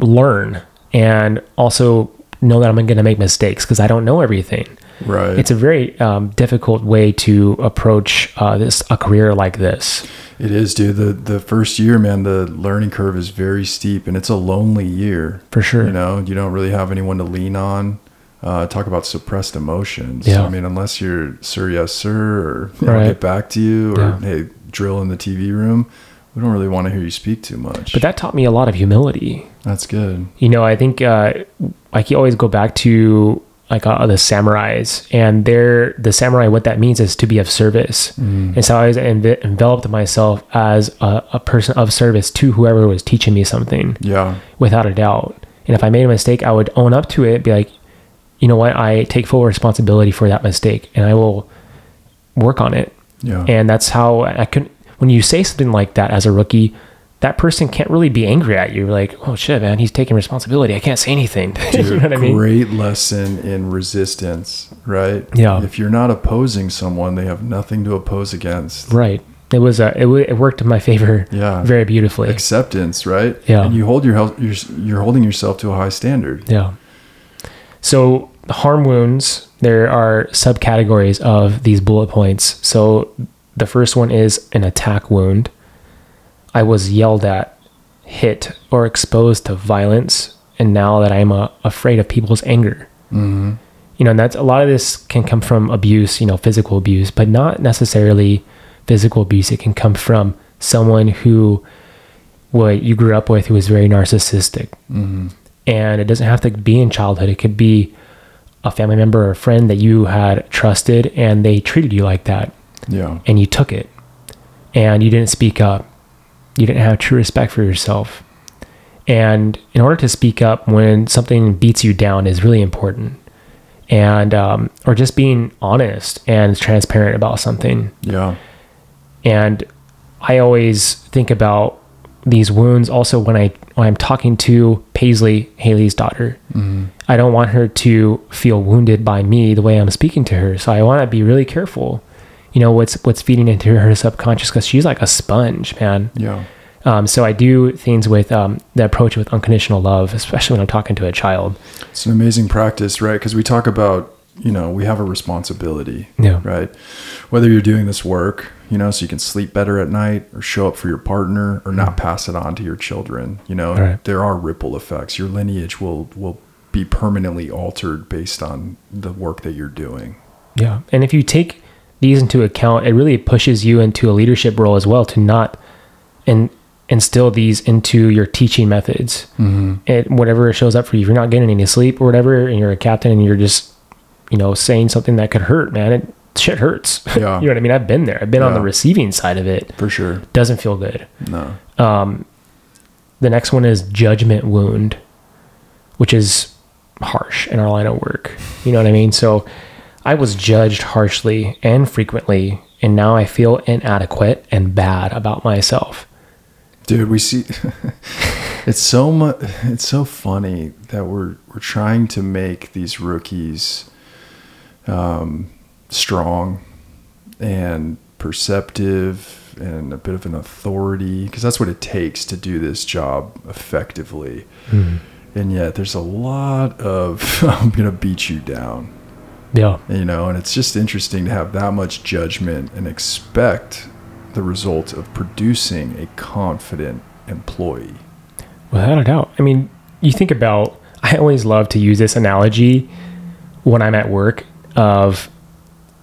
learn and also know that I'm going to make mistakes because I don't know everything. Right. It's a very um, difficult way to approach uh, this a career like this. It is, dude. The the first year, man, the learning curve is very steep, and it's a lonely year. For sure. You know, you don't really have anyone to lean on. Uh, talk about suppressed emotions. Yeah. I mean, unless you're sir, yes, sir, or you Right. get back to you, or Yeah. hey, drill in the TV room. We don't really want to hear you speak too much. But that taught me a lot of humility. that's good. You know, I think uh, I can always go back to like uh, the samurais, and they're the samurai. What that means is to be of service, Mm. and so I always enve- enveloped myself as a, a person of service to whoever was teaching me something, Yeah. without a doubt. And if I made a mistake, I would own up to it, be like, you know what, I take full responsibility for that mistake, and I will work on it. Yeah. And that's how I can, When you say something like that as a rookie, that person can't really be angry at you. Like, oh shit, man, he's taking responsibility. I can't say anything. you Dude, know what I mean? great lesson in resistance, right? Yeah. If you're not opposing someone, they have nothing to oppose against. Right. It was a. It, it worked in my favor. Yeah. Very beautifully. Acceptance, right? Yeah. And you hold your health. You're, you're holding yourself to a high standard. Yeah. So harm wounds, there are subcategories of these bullet points. So the first one is an attack wound. I was yelled at, hit, or exposed to violence, and now that I'm uh, afraid of people's anger. Mm-hmm. You know, and that's a lot of this can come from abuse, you know, physical abuse, but not necessarily physical abuse. It can come from someone who what you grew up with who was very narcissistic Mm-hmm. and it doesn't have to be in childhood it could be a family member or a friend that you had trusted and they treated you like that Yeah. and you took it and you didn't speak up. You didn't have true respect for yourself. And in order to speak up when something beats you down is really important. And, um, or just being honest and transparent about something. Yeah. And I always think about these wounds also when I when I'm talking to Paisley, Haley's daughter. I don't want her to feel wounded by me the way I'm speaking to her. So I want to be really careful. You know what's what's feeding into her subconscious because she's like a sponge, man. Yeah. Um, so I do things with um, the approach with unconditional love, especially when I'm talking to a child. It's an amazing practice, right? Because we talk about, you know, we have a responsibility, Yeah. right? Whether you're doing this work, you know, so you can sleep better at night or show up for your partner or not pass it on to your children, you know, Right. there are ripple effects. Your lineage will, will be permanently altered based on the work that you're doing. Yeah. And if you take these into account, it really pushes you into a leadership role as well to not and instill these into your teaching methods. Mm-hmm. It, whatever shows up for you, if you're not getting any sleep or whatever, and you're a captain and you're just, you know, saying something that could hurt, man, it shit hurts. Yeah. you know what I mean? I've been there. I've been on the receiving side of it. For sure. Doesn't feel good. No. Um, The next one is judgment wound, which is harsh in our line of work. You know what I mean? So I was judged harshly and frequently, and now I feel inadequate and bad about myself. Dude, we see it's so much it's so funny that we're we're trying to make these rookies um, strong and perceptive and a bit of an authority because that's what it takes to do this job effectively. Hmm. And yet there's a lot of I'm going to beat you down Yeah. you know and it's just interesting to have that much judgment and expect the result of producing a confident employee Without a doubt. I mean, you think about, I always love to use this analogy when I'm at work of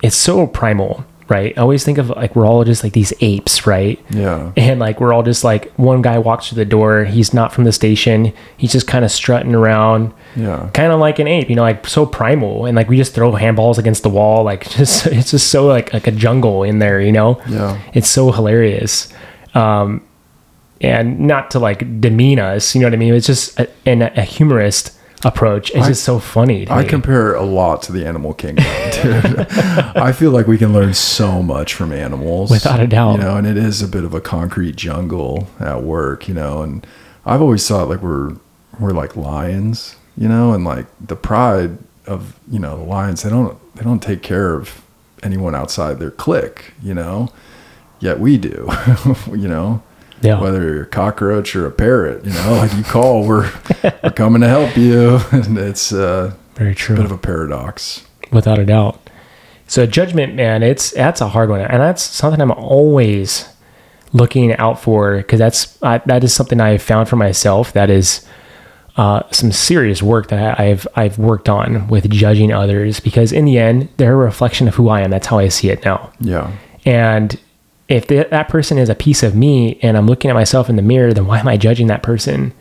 it's so primal, right? I always think of like we're all just like these apes, right? yeah And like we're all just like one guy walks through the door, he's not from the station, he's just kind of strutting around, yeah kind of like an ape, you know, like so primal, and like we just throw handballs against the wall, like just it's just so like like a jungle in there, you know. Yeah. It's so hilarious, um, and not to like demean us, you know what I mean? It's just a, in a, a humorist approach. It's I- just so funny. I me. compare a lot to the animal kingdom, dude. I feel like we can learn so much from animals. Without a doubt. You know, and it is a bit of a concrete jungle at work, you know, and I've always thought like we're we're like lions, you know, and like the pride of, you know, the lions, they don't they don't take care of anyone outside their clique, you know. Yet we do, you know. Yeah. Whether you're a cockroach or a parrot, you know, like you call, we're we're coming to help you. And it's uh Very true. bit of a paradox. without a doubt. So judgment, man, it's that's a hard one, and that's something I'm always looking out for because that's I, that is something I've found for myself. That is uh, some serious work that I, I've I've worked on with judging others because in the end they're a reflection of who I am. That's how I see it now. Yeah. And if that person is a piece of me and I'm looking at myself in the mirror, then why am I judging that person?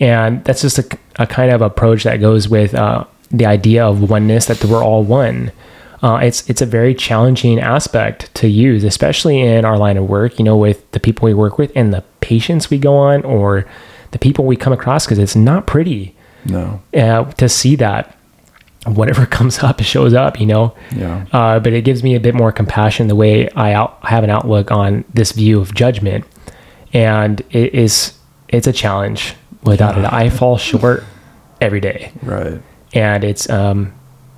And that's just a, a kind of approach that goes with uh, the idea of oneness, that we're all one. Uh, it's it's a very challenging aspect to use, especially in our line of work. You know, with the people we work with and the patients we go on, or the people we come across, because it's not pretty No. uh, to see that whatever comes up it shows up. You know, Yeah. uh, but it gives me a bit more compassion the way I out, have an outlook on this view of judgment, and it is it's a challenge without it. I fall short every day, Right. and it's um,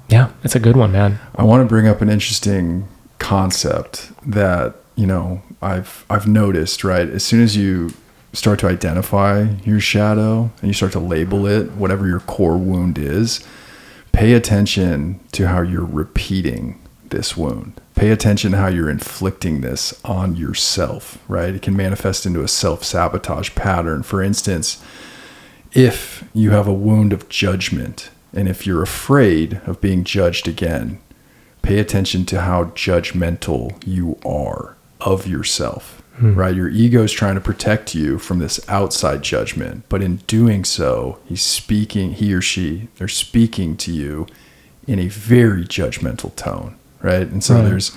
yeah, it's a good one, man. I want to bring up an interesting concept that, you know, I've I've noticed, right? As soon as you start to identify your shadow and you start to label it, whatever your core wound is, pay attention to how you're repeating this wound. Pay attention to how you're inflicting this on yourself, right? It can manifest into a self-sabotage pattern. For instance, if you have a wound of judgment and if you're afraid of being judged again, pay attention to how judgmental you are of yourself, Hmm. right? Your ego is trying to protect you from this outside judgment, but in doing so, he's speaking, he or she, they're speaking to you in a very judgmental tone, right? And so Right. there's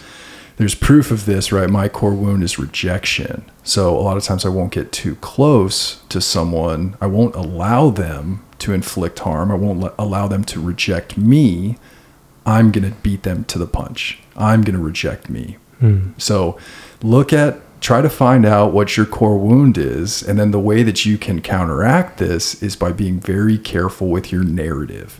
there's proof of this, right? My core wound is rejection. So a lot of times I won't get too close to someone. I won't allow them to inflict harm. I won't let, allow them to reject me. I'm going to beat them to the punch. I'm going to reject me. Hmm. So look at, try to find out what your core wound is. And then the way that you can counteract this is by being very careful with your narrative.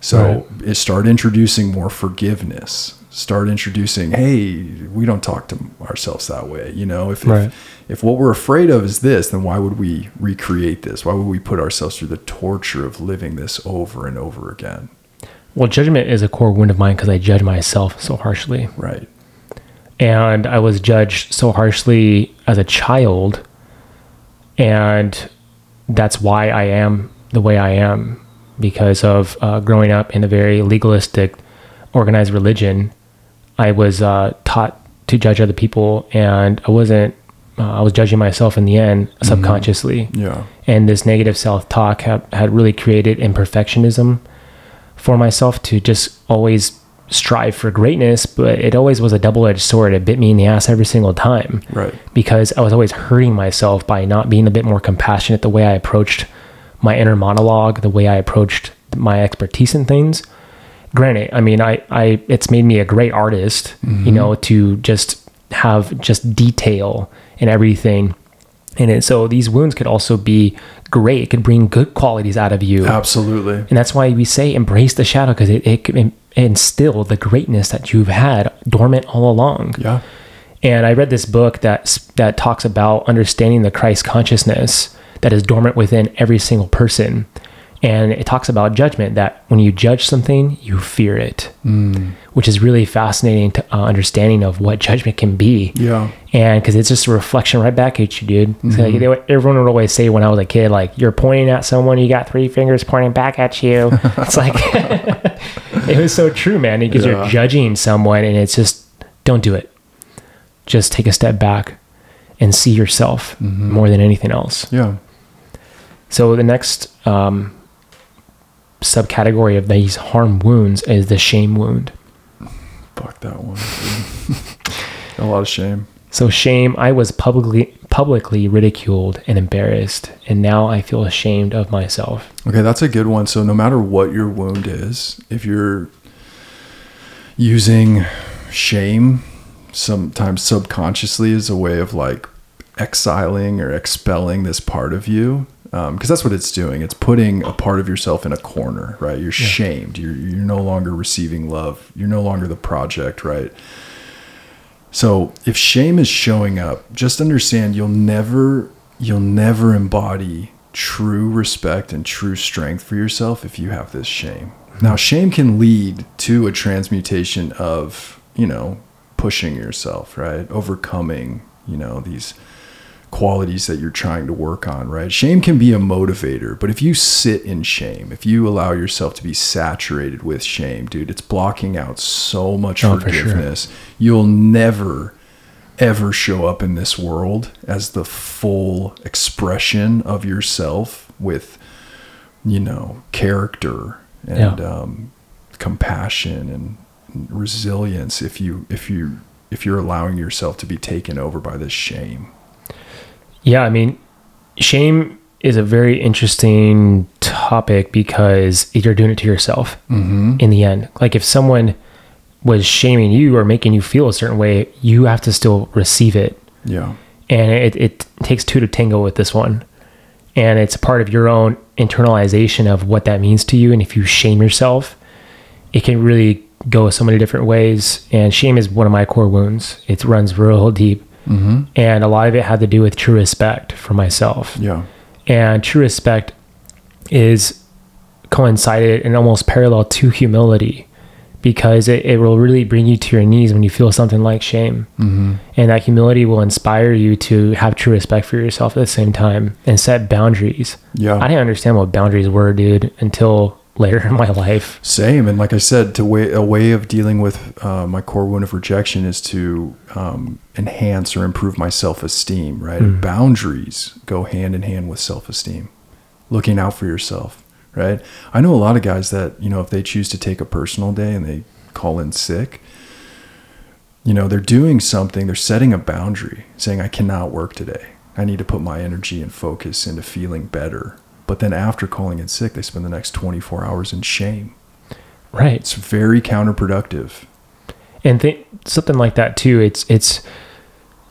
So it start introducing more forgiveness. Start introducing, hey, we don't talk to ourselves that way. You know, if, Right. if if what we're afraid of is this, then why would we recreate this? Why would we put ourselves through the torture of living this over and over again? Well, judgment is a core wound of mine because I judge myself so harshly. Right. And I was judged so harshly as a child, and that's why I am the way I am because of uh, growing up in a very legalistic, organized religion. I was uh, taught to judge other people, and I wasn't. Uh, I was judging myself in the end subconsciously, Yeah. and this negative self-talk had, had really created imperfectionism for myself to just always strive for greatness, but it always was a double-edged sword. It bit me in the ass every single time Right. because I was always hurting myself by not being a bit more compassionate the way I approached my inner monologue, the way I approached my expertise in things. Granted, I mean, I, I, it's made me a great artist, you mm-hmm. know, to just have just detail in everything. And it, so these wounds could also be great. It could bring good qualities out of you. Absolutely. And that's why we say embrace the shadow because it, it can instill the greatness that you've had dormant all along. Yeah. And I read this book that that talks about understanding the Christ consciousness that is dormant within every single person. And it talks about judgment that when you judge something, you fear it, which is really fascinating to uh, understanding of what judgment can be. Yeah. And because it's just a reflection right back at you, dude. Like, they, everyone would always say when I was a kid, like, you're pointing at someone, you got three fingers pointing back at you. it's like, it was so true, man, because you're judging someone and it's just, don't do it. Just take a step back and see yourself more than anything else. Yeah. So the next um, subcategory of these harm wounds is the shame wound. Fuck that one. A lot of shame. So shame, I was publicly publicly ridiculed and embarrassed, and now I feel ashamed of myself. Okay, that's a good one. So no matter what your wound is, if you're using shame sometimes subconsciously as a way of like exiling or expelling this part of you, Um, because that's what it's doing. It's putting a part of yourself in a corner, right? You're shamed. You're you're no longer receiving love. You're no longer the project, right? So if shame is showing up, just understand you'll never you'll never embody true respect and true strength for yourself if you have this shame. Hmm. Now shame can lead to a transmutation of, you know, pushing yourself, right? Overcoming, you know, these qualities that you're trying to work on, right? Shame can be a motivator, but if you sit in shame, if you allow yourself to be saturated with shame, dude, it's blocking out so much Oh, for sure. forgiveness. You'll never ever show up in this world as the full expression of yourself with you know character and Yeah. um, compassion and resilience if you if you if you're allowing yourself to be taken over by this shame Yeah, I mean, shame is a very interesting topic because you're doing it to yourself mm-hmm. in the end. Like if someone was shaming you or making you feel a certain way, you have to still receive it. yeah And it, it takes two to tango with this one. And it's part of your own internalization of what that means to you. And if you shame yourself, it can really go so many different ways. And shame is one of my core wounds. It runs real deep. And a lot of it had to do with true respect for myself. yeah And true respect is coincided and almost parallel to humility because it, it will really bring you to your knees when you feel something like shame. Mm-hmm. And that humility will inspire you to have true respect for yourself at the same time and set boundaries. yeah I didn't understand what boundaries were, dude, until later in my life. Same, and like I said, to way a way of dealing with uh, my core wound of rejection is to um, enhance or improve my self esteem. Right, Mm. boundaries go hand in hand with self esteem. Looking out for yourself, right? I know a lot of guys that, you know, if they choose to take a personal day and they call in sick, you know, they're doing something, they're setting a boundary, saying, I cannot work today. I need to put my energy and focus into feeling better. But then after calling in sick, they spend the next 24 hours in shame. Right. It's very counterproductive. and th- something like that too it's it's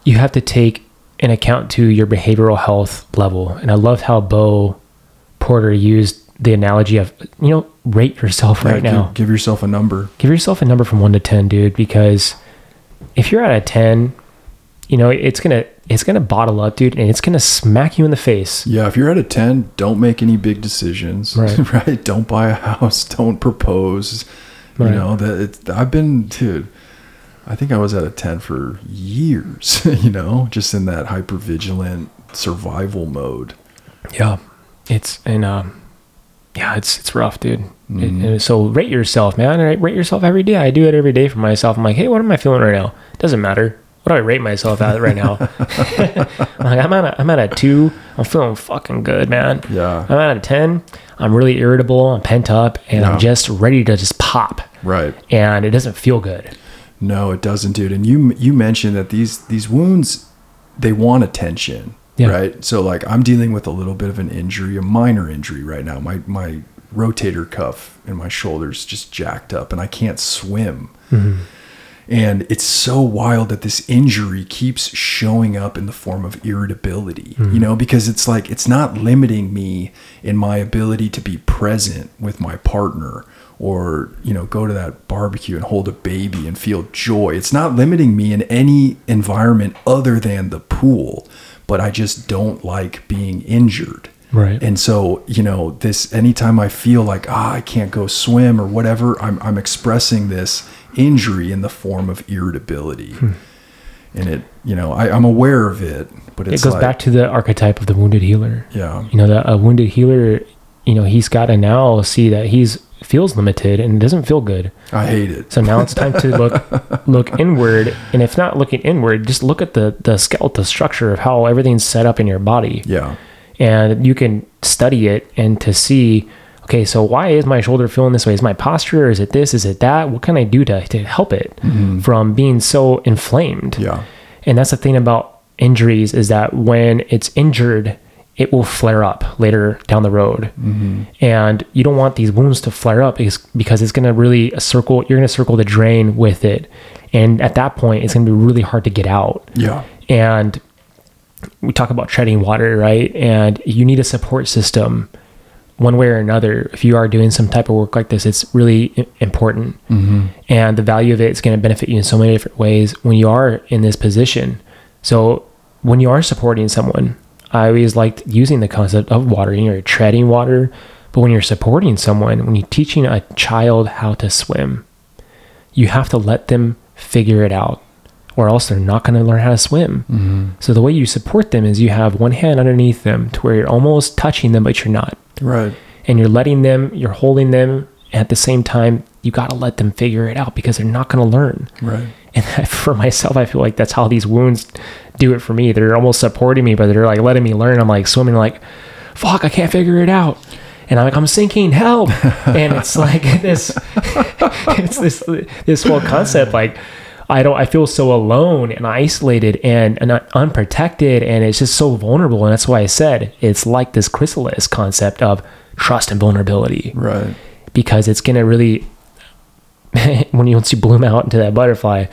you have to take an account to your behavioral health level and i loved how bo porter used the analogy of you know rate yourself right now Give, give yourself a number. give yourself a number from 1 to 10 dude because if you're at a 10 you know it's gonna it's gonna bottle up dude and it's gonna smack you in the face Yeah, if you're at a 10, don't make any big decisions. Right. Right. Don't buy a house. Don't propose. Right. You know, that it's, I've been, dude, I think I was at a 10 for years, you know, just in that hyper vigilant survival mode. Yeah, it's and um, yeah, it's it's rough, dude. It- Mhm. and so rate yourself, man. Rate, rate yourself every day. I do it every day for myself. I'm like, hey, what am I feeling right now? Doesn't matter. What do I rate myself at right now? I'm like, I'm at a, I'm at a two. I'm feeling fucking good, man. Yeah. I'm at a ten. I'm really irritable. I'm pent up, and Yeah. I'm just ready to just pop. Right. And it doesn't feel good. No, it doesn't, dude. And you you mentioned that these these wounds they want attention, Yeah. right? So like I'm dealing with a little bit of an injury, a minor injury right now. My my rotator cuff in my shoulders just jacked up and I can't swim. Mm-hmm. And it's so wild that this injury keeps showing up in the form of irritability, you know, because it's like it's not limiting me in my ability to be present with my partner or, you know, go to that barbecue and hold a baby and feel joy. It's not limiting me in any environment other than the pool, but I just don't like being injured. Right. And so, you know, this anytime I feel like ah, I can't go swim or whatever, I'm I'm expressing this injury in the form of irritability. Hmm. And it, you know, I, I'm aware of it, but it goes like, back to the archetype of the wounded healer. yeah, you know that a wounded healer you know he's got to now see that he's feels limited and it doesn't feel good I hate it. so now it's time to look look inward and if not looking inward just look at the the skeletal structure of how everything's set up in your body Yeah, and you can study it and to see okay so why is my shoulder feeling this way is my posture is it this is it that what can i do to, to help it mm-hmm. from being so inflamed yeah, and that's the thing about injuries is that when it's injured, it will flare up later down the road. Mm-hmm. And you don't want these wounds to flare up because, because it's going to really uh, circle, you're going to circle the drain with it. And at that point, it's going to be really hard to get out. yeah, And we talk about treading water, right? And you need a support system one way or another. If you are doing some type of work like this, it's really important. Mm-hmm. And the value of it is going to benefit you in so many different ways when you are in this position. So when you are supporting someone, I always liked using the concept of watering or treading water. But when you're supporting someone, when you're teaching a child how to swim, you have to let them figure it out or else they're not going to learn how to swim. Mm-hmm. So the way you support them is you have one hand underneath them to where you're almost touching them, but you're not. right, And you're letting them, you're holding them. At the same time, you got to let them figure it out because they're not going to learn. right, And for myself, I feel like that's how these wounds do it for me. They're almost supporting me, but they're like letting me learn. I'm like swimming, like, fuck, I can't figure it out. And I'm like, I'm sinking, help. and it's like this, it's this, this whole concept. Like, I don't, I feel so alone and isolated and, and unprotected. And it's just so vulnerable. And that's why I said it's like this chrysalis concept of trust and vulnerability right. because it's going to really, when you, once you bloom out into that butterfly,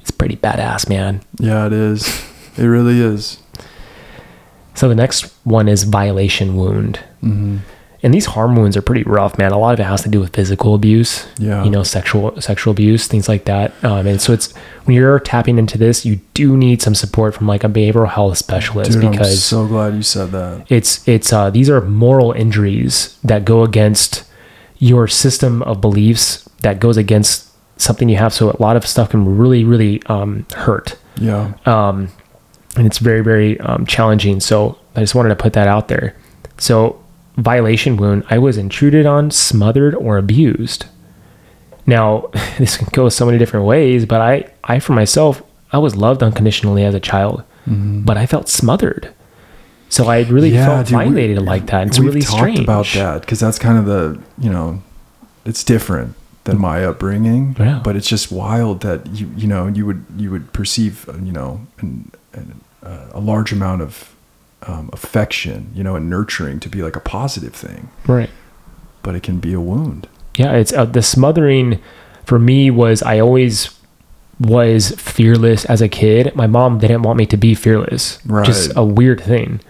it's pretty badass, man. Yeah, it is. It really is. So the next one is violation wound. hmm And these harm wounds are pretty rough, man. A lot of it has to do with physical abuse, Yeah. you know, sexual sexual abuse, things like that. Um, and so it's when you're tapping into this, you do need some support from like a behavioral health specialist Dude, I'm because so glad you said that. it's it's uh, these are moral injuries that go against your system of beliefs that goes against something you have. So a lot of stuff can really really um, hurt Yeah, um, and it's very very um, challenging. So I just wanted to put that out there. So violation wound, I was intruded on, smothered, or abused. Now this can go so many different ways, but I I for myself I was loved unconditionally as a child, but I felt smothered. So I really felt dude, we- violated like that. It's we've really talked strange about that because that's kind of the you know, it's different than my upbringing. Yeah. But it's just wild that you you know you would you would perceive you know an, an, uh, a large amount of um, affection you know and nurturing to be like a positive thing, Right. but it can be a wound. Yeah, it's uh, the smothering for me was I always was fearless as a kid. My mom didn't want me to be fearless. Right. Just a weird thing.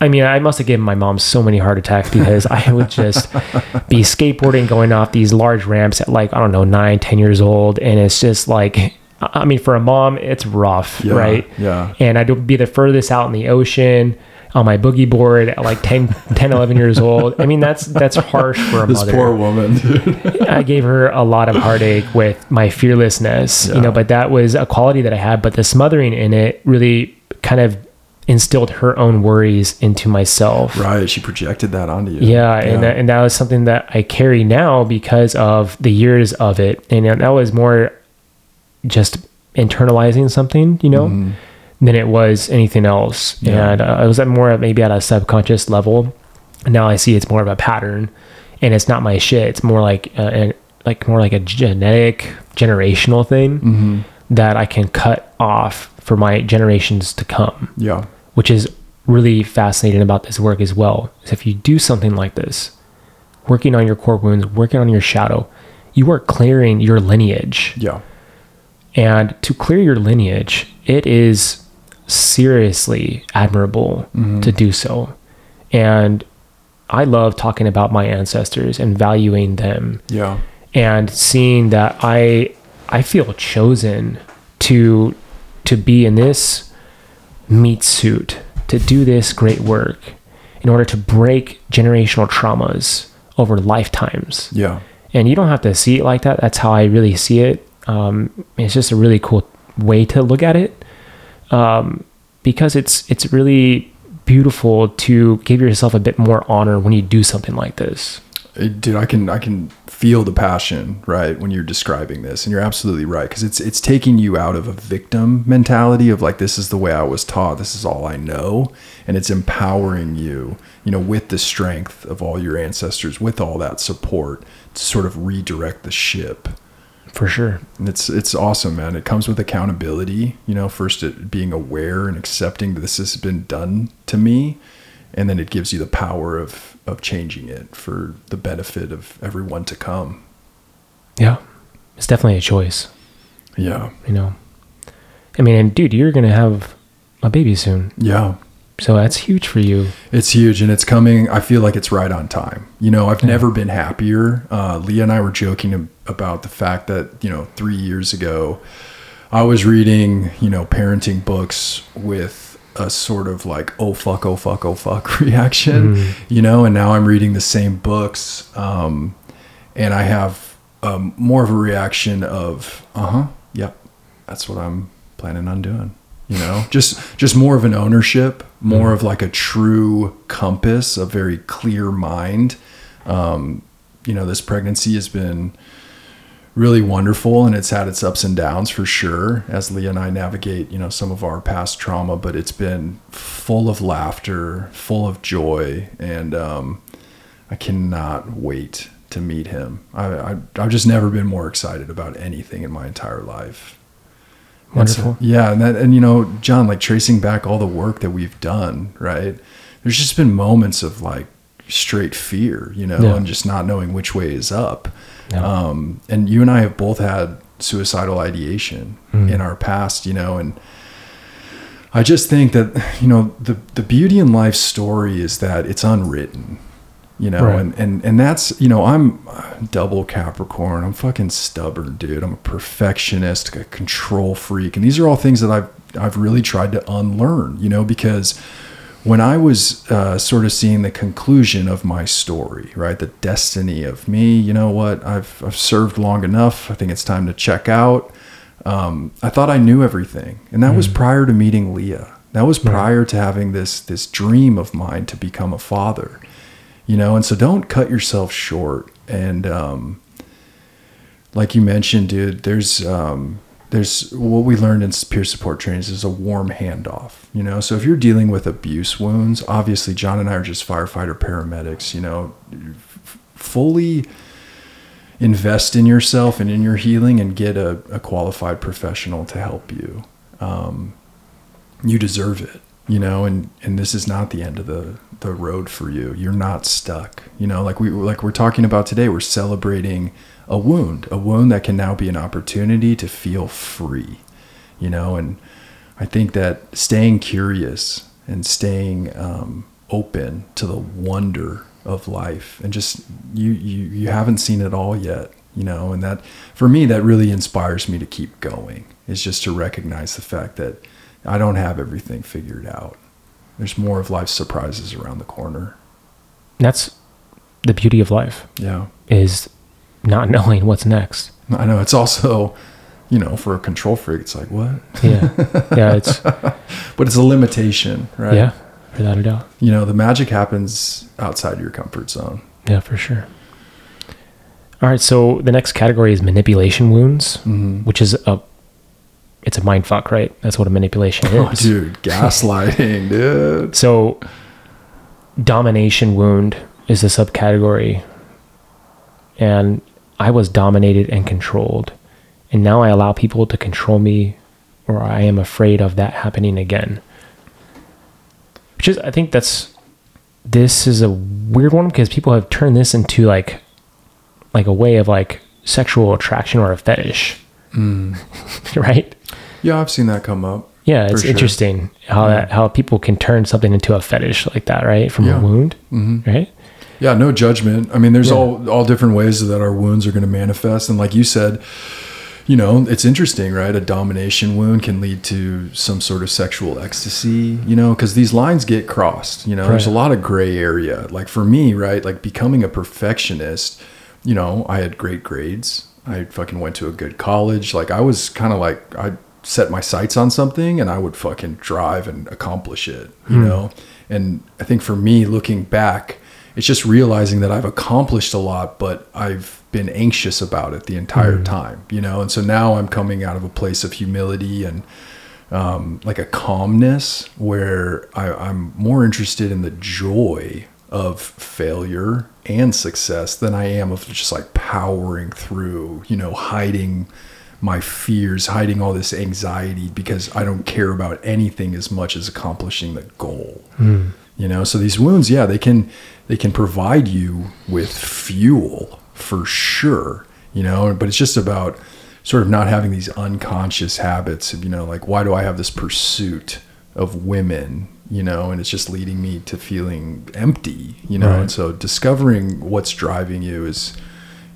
I mean, I must have given my mom so many heart attacks because I would just be skateboarding, going off these large ramps at like, I don't know, nine, 10 years old. And it's just like, I mean, for a mom, it's rough, Yeah, right? yeah. And I'd be the furthest out in the ocean on my boogie board at like 10, 10 11 years old. I mean, that's, that's harsh for a This mother. poor woman. dude. I gave her a lot of heartache with my fearlessness, you know, but that was a quality that I had. But the smothering in it really kind of instilled her own worries into myself. right. She projected that onto you. Yeah, and that, and that was something that I carry now because of the years of it, and that was more just internalizing something, you know, Mhm. than it was anything else. Yeah. And uh, I was at more maybe at a subconscious level. Now I see it's more of a pattern, and it's not my shit. It's more like uh, an, like more like a genetic generational thing Mhm. that I can cut off for my generations to come Yeah. which is really fascinating about this work as well is if you do something like this working on your core wounds working on your shadow you are clearing your lineage Yeah. And to clear your lineage it is seriously admirable Mhm. to do so and i love talking about my ancestors and valuing them Yeah. and seeing that I I feel chosen to to be in this meat suit to do this great work in order to break generational traumas over lifetimes. Yeah. And you don't have to see it like that. That's how I really see it. Um, it's just a really cool way to look at it um, because it's it's really beautiful to give yourself a bit more honor when you do something like this. Uh, dude i can i can feel the passion right when you're describing this and you're absolutely right because it's it's taking you out of a victim mentality of like this is the way i was taught this is all i know and it's empowering you you know with the strength of all your ancestors with all that support to sort of redirect the ship For sure. it's it's awesome man it comes with accountability you know first it being aware and accepting that this has been done to me and then it gives you the power of of changing it for the benefit of everyone to come Yeah. It's definitely a choice. yeah you know i mean and dude you're gonna have a baby soon yeah so that's huge for you. It's huge and it's coming i feel like it's right on time. You know i've never been happier. Uh, leah and i were joking about the fact that you know three years ago i was reading you know parenting books with a sort of like oh fuck oh fuck oh fuck reaction you know and now i'm reading the same books um, and i have um, more of a reaction of uh-huh yep that's what i'm planning on doing you know just just more of an ownership more of like a true compass a very clear mind um, you know this pregnancy has been really wonderful and it's had its ups and downs for sure as Leah and I navigate, you know, some of our past trauma, but it's been full of laughter, full of joy, and um, I cannot wait to meet him. I, I, I've just never been more excited about anything in my entire life. So- yeah, and that, and you know, Jon, like tracing back all the work that we've done, right? There's just been moments of like straight fear, you know, Yeah. and just not knowing which way is up. Yeah. Um, and you and I have both had suicidal ideation Mm. in our past, you know, and I just think that, you know, the, the beauty in life's story is that it's unwritten, you know, Right. and, and, and that's, you know, I'm double Capricorn. I'm fucking stubborn, dude. I'm a perfectionist, a control freak. And these are all things that I've, I've really tried to unlearn, you know, because when I was uh, sort of seeing the conclusion of my story, right, the destiny of me, you know what, I've, I've served long enough. I think it's time to check out. Um, I thought I knew everything, and that was prior to meeting Leah. That was prior to having this this dream of mine to become a father, you know. And so, don't cut yourself short. And um, like you mentioned, dude, there's um, there's what we learned in peer support trainings is a warm handoff. You know, so if you're dealing with abuse wounds, obviously Jon and I are just firefighter paramedics. You know, f- fully invest in yourself and in your healing and get a, a qualified professional to help you. Um, you deserve it, you know, and, and this is not the end of the, the road for you. You're not stuck, you know, like we, like we're talking about today, we're celebrating a wound, a wound that can now be an opportunity to feel free, you know, and I think that staying curious and staying, um, open to the wonder of life and just you you you haven't seen it all yet you know and that for me that really inspires me to keep going is just to recognize the fact that i don't have everything figured out there's more of life's surprises around the corner That's the beauty of life yeah is not knowing what's next. i know it's also you know for a control freak it's like what Yeah. Yeah. It's, but it's a limitation right yeah, without a doubt. you know the magic happens outside your comfort zone Yeah, for sure. All right. So the next category is manipulation wounds, Mhm. which is a, it's a mind fuck, right? That's what a manipulation is. oh dude gaslighting dude So, domination wound is a subcategory. And I was dominated and controlled. And now I allow people to control me, or I am afraid of that happening again. Which is, I think that's, this is a weird one because people have turned this into like, like a way of like sexual attraction or a fetish, Mm. right? Yeah i've seen that come up Yeah, it's sure. interesting how that how people can turn something into a fetish like that, right? From Yeah. a wound, hmm right? Yeah, no judgment. I mean, there's Yeah. all all different ways that our wounds are going to manifest, and like you said, you know, it's interesting, right? A domination wound can lead to some sort of sexual ecstasy, you know, because these lines get crossed. You know, there's a lot of gray area. Like for me, right? Like becoming a perfectionist. You know, I had great grades. I fucking went to a good college. Like I was kind of like I set my sights on something and I would fucking drive and accomplish it, you Hmm. know? And I think for me looking back, it's just realizing that I've accomplished a lot, but I've been anxious about it the entire Mm. time, you know? And so now I'm coming out of a place of humility and um, like a calmness where I, I'm more interested in the joy of failure and success than I am of just like powering through, you know, hiding my fears, hiding all this anxiety because I don't care about anything as much as accomplishing the goal. Hmm. You know, so these wounds, yeah, they can they can provide you with fuel for sure, you know, but it's just about sort of not having these unconscious habits of, you know, like why do I have this pursuit of women, you know, and it's just leading me to feeling empty, you know. Right. And so discovering what's driving you is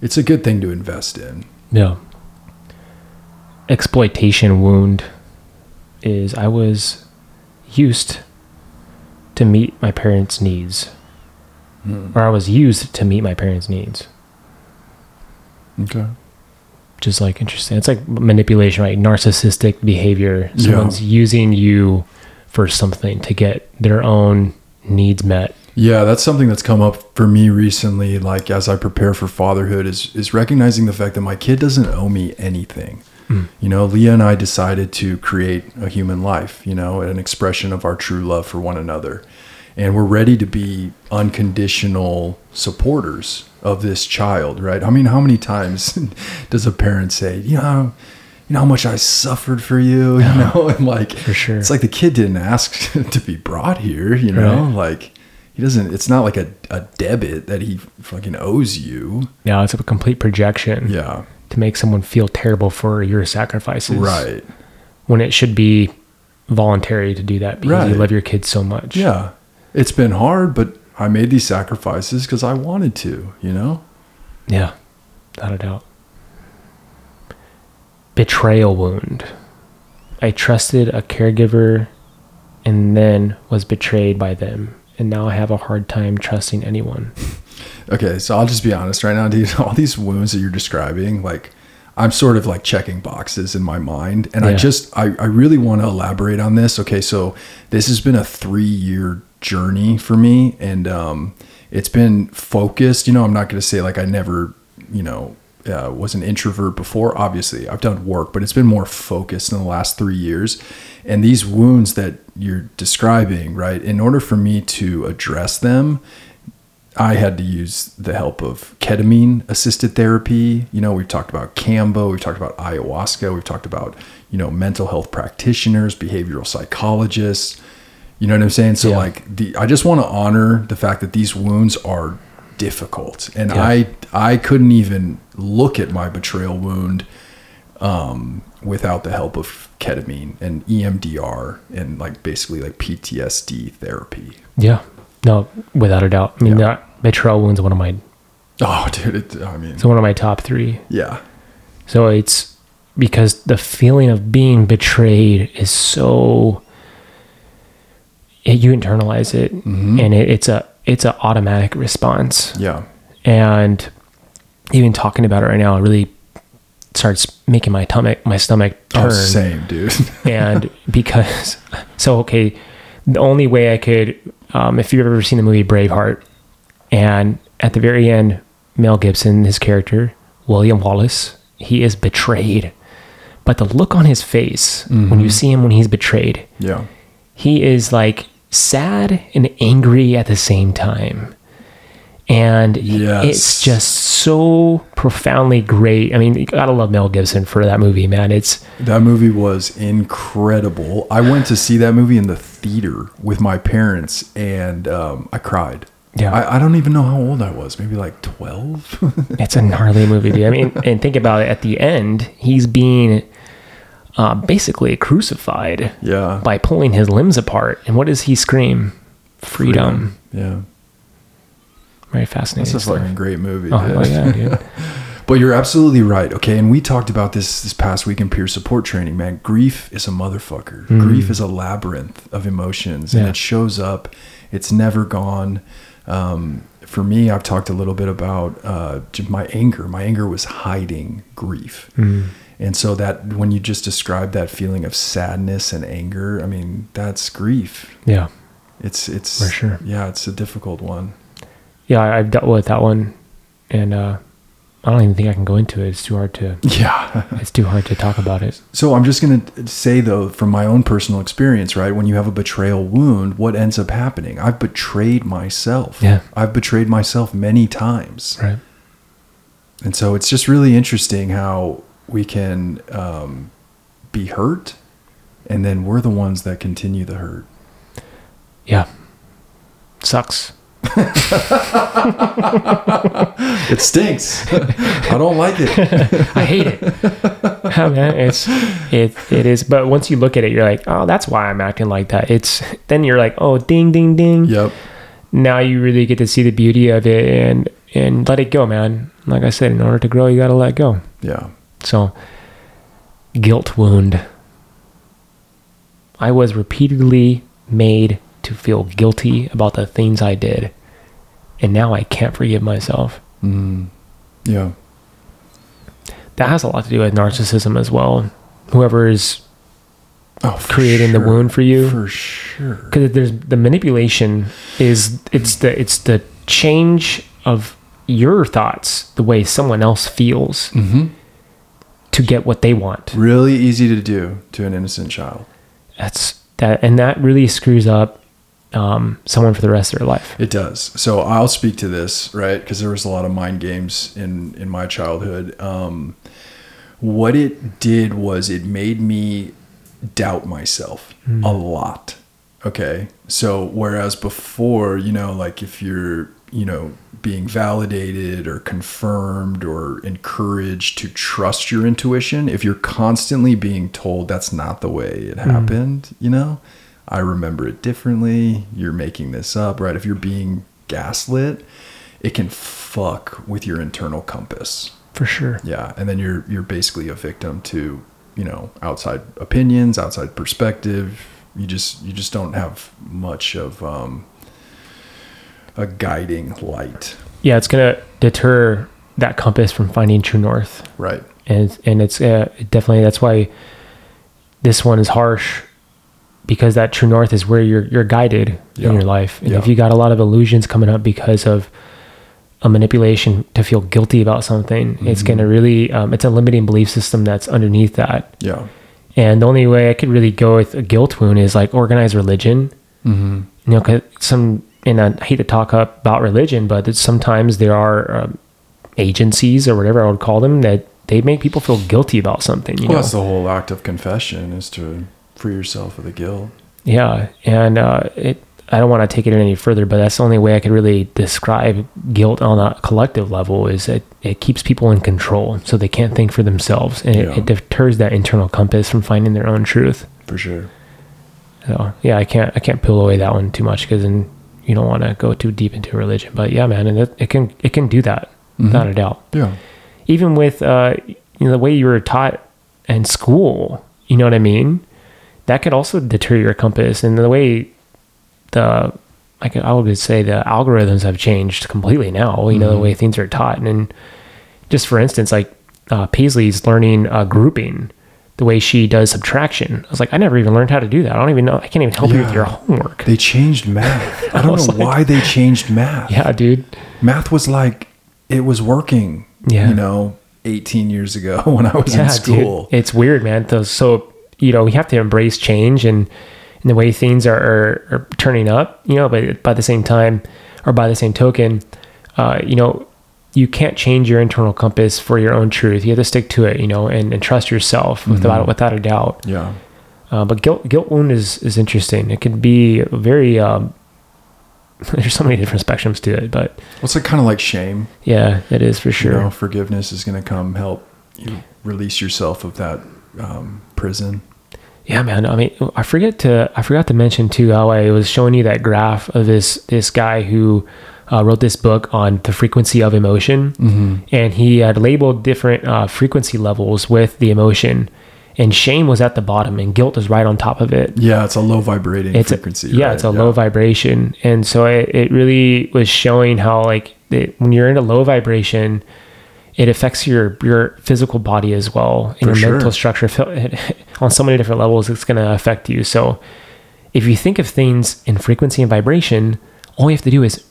it's a good thing to invest in. Yeah. Exploitation wound is I was used to meet my parents' needs, hmm. or I was used to meet my parents' needs. Okay. Which is like interesting. It's like manipulation, right? Narcissistic behavior. Yeah. Someone's using you for something to get their own needs met. Yeah, that's something that's come up for me recently. Like as I prepare for fatherhood, is is recognizing the fact that my kid doesn't owe me anything. You know, Leah and I decided to create a human life. You know, an expression of our true love for one another, and we're ready to be unconditional supporters of this child. Right? I mean, how many times does a parent say, you know? You know how much I suffered for you, you know, and like For sure. it's like the kid didn't ask to be brought here, you know, Right. like he doesn't. It's not like a, a debit that he fucking owes you. Now it's a complete projection Yeah, to make someone feel terrible for your sacrifices. right. When it should be voluntary to do that because you love your kids so much. Yeah, it's been hard, but I made these sacrifices because I wanted to. You know. Yeah, without a doubt. Betrayal wound. I trusted a caregiver and then was betrayed by them. And now I have a hard time trusting anyone. Okay, so I'll just be honest right now, dude. All these wounds that you're describing, like I'm sort of like checking boxes in my mind, and I just I, I really want to elaborate on this. Okay, so this has been a three year journey for me, and um, it's been focused. You know, I'm not going to say like I never, you know, uh, was an introvert before. Obviously, I've done work, but it's been more focused in the last three years. And these wounds that you're describing, right? In order for me to address them, I had to use the help of ketamine assisted therapy. You know, we've talked about Kambo, we've talked about ayahuasca, we've talked about, you know, mental health practitioners, behavioral psychologists. You know what I'm saying? So Yeah. like the I just want to honor the fact that these wounds are difficult. And Yeah. I I couldn't even look at my betrayal wound um, without the help of ketamine and EMDR and like basically like PTSD therapy. Yeah. No, without a doubt. I mean, Yeah. Betrayal wounds one of my Oh, dude! It, I mean, it's one of my top three. yeah, So it's because the feeling of being betrayed is so it, you internalize it, and it, it's a it's an automatic response. yeah, And even talking about it right now really starts making my stomach my stomach turn. oh, same, dude. and because so okay the only way i could um, if you've ever seen the movie braveheart and at the very end mel gibson his character william wallace he is betrayed but the look on his face when you see him when he's betrayed yeah, he is like sad and angry at the same time and Yes. it's just so profoundly great i mean you gotta love mel gibson for that movie man it's that movie was incredible. I went to see that movie in the theater with my parents, and um, I cried. Yeah. I, I don't even know how old I was. Maybe like twelve. It's a gnarly movie, dude. I mean, and think about it. At the end, he's being uh, basically crucified yeah, by pulling his limbs apart. And what does he scream? Freedom. Yeah, Very fascinating. that's a stuff. fucking great movie. Oh, dude. hell yeah, dude. But you're absolutely right. Okay. And we talked about this this past week in peer support training, man. Grief is a motherfucker. Grief is a labyrinth of emotions and it shows up. It's never gone. Um, for me, I've talked a little bit about uh, my anger. My anger was hiding grief. And so that when you just describe that feeling of sadness and anger, I mean, that's grief. Yeah. It's, it's, For sure. yeah, it's a difficult one. Yeah, I've dealt with that one. And uh, I don't even think I can go into it. It's too hard to. Yeah. It's too hard to talk about it. So I'm just going to say though, from my own personal experience, right? When you have a betrayal wound, what ends up happening? I've betrayed myself. Yeah. I've betrayed myself many times. Right. And so it's just really interesting how we can um, be hurt and then we're the ones that continue the hurt. Yeah. Sucks. It stinks. I don't like it. I hate it. Yeah, man, it's it it is. But once you look at it, you're like, oh, that's why I'm acting like that. It's then you're like, oh, ding, ding, ding. Yep. Now you really get to see the beauty of it and and let it go, man. Like I said, in order to grow, you got to let go. Yeah. So, guilt wound. I was repeatedly made to feel guilty about the things I did, and now I can't forgive myself. Mm. Yeah. That has a lot to do with narcissism as well. Whoever is Oh, creating the wound for you For sure. because there's the manipulation is it's the it's the change of your thoughts the way someone else feels hmm to get what they want Really easy to do to an innocent child. that's that and that really screws up um, someone for the rest of their life It does. So I'll speak to this, right? Because there was a lot of mind games in in my childhood. Um, what it did was it made me doubt myself a lot. Okay. So whereas before, you know, like if you're, you know, being validated or confirmed or encouraged to trust your intuition, if you're constantly being told that's not the way it happened, you know, I remember it differently. You're making this up, right? If you're being gaslit, it can fuck with your internal compass. for sure Yeah, and then you're you're basically a victim to you know outside opinions, outside perspective. You just you just don't have much of um, a guiding light, yeah it's gonna deter that compass from finding true north right? and and it's uh, definitely that's why this one is harsh because that true north is where you're you're guided Yeah. in your life and if you got a lot of illusions coming up because of a manipulation to feel guilty about something. It's going to really, um, it's a limiting belief system that's underneath that. Yeah. And the only way I could really go with a guilt wound is like organized religion. Mm-hmm. You know, 'cause some, and I hate to talk up about religion, but it's sometimes there are um, agencies or whatever I would call them that they make people feel guilty about something. You Well, know, that's the whole act of confession is to free yourself of the guilt. Yeah, and uh, it. I don't want to take it any further, but that's the only way I could really describe guilt on a collective level is that it keeps people in control, so they can't think for themselves, and Yeah. it, it deters that internal compass from finding their own truth. For sure. So yeah, I can't I can't peel away that one too much because then you don't want to go too deep into religion. But yeah, man, and it, it can it can do that without a doubt. Yeah. Even with uh, you know the way you were taught in school, you know what I mean. That could also deter your compass, and the way the I could I would say the algorithms have changed completely now. You know the way things are taught, and just for instance, like uh, Paisley's learning uh, grouping, the way she does subtraction. I was like, I never even learned how to do that. I don't even know. I can't even help you with your homework. They changed math. I don't know like- why they changed math. yeah, dude. Math was like it was working. Yeah. You know, 18 years ago when I was yeah, in school. Dude. It's weird, man. So you know, we have to embrace change and, and the way things are, are, are turning up. You know, but by the same time, or by the same token, uh, you know, you can't change your internal compass for your own truth. You have to stick to it, you know, and, and trust yourself without without a doubt. Yeah. Uh, but guilt guilt wound is is interesting. It can be very. Um, there's so many different spectrums to it, but Well, it's like kind of like shame. yeah, it is for sure. You know, forgiveness is going to come help you release yourself of that um, prison. Yeah, man. I mean, I forget to I forgot to mention too how I was showing you that graph of this this guy who uh, wrote this book on the frequency of emotion, Mm-hmm. and he had labeled different uh, frequency levels with the emotion, and shame was at the bottom, and guilt is right on top of it. Yeah, it's a low vibrating It's frequency. a, yeah, right? it's a low vibration, and so it, it really was showing how like it, when you're in a low vibration, it affects your your physical body as well and For your sure. mental structure on so many different levels. It's going to affect you. So if you think of things in frequency and vibration, all you have to do is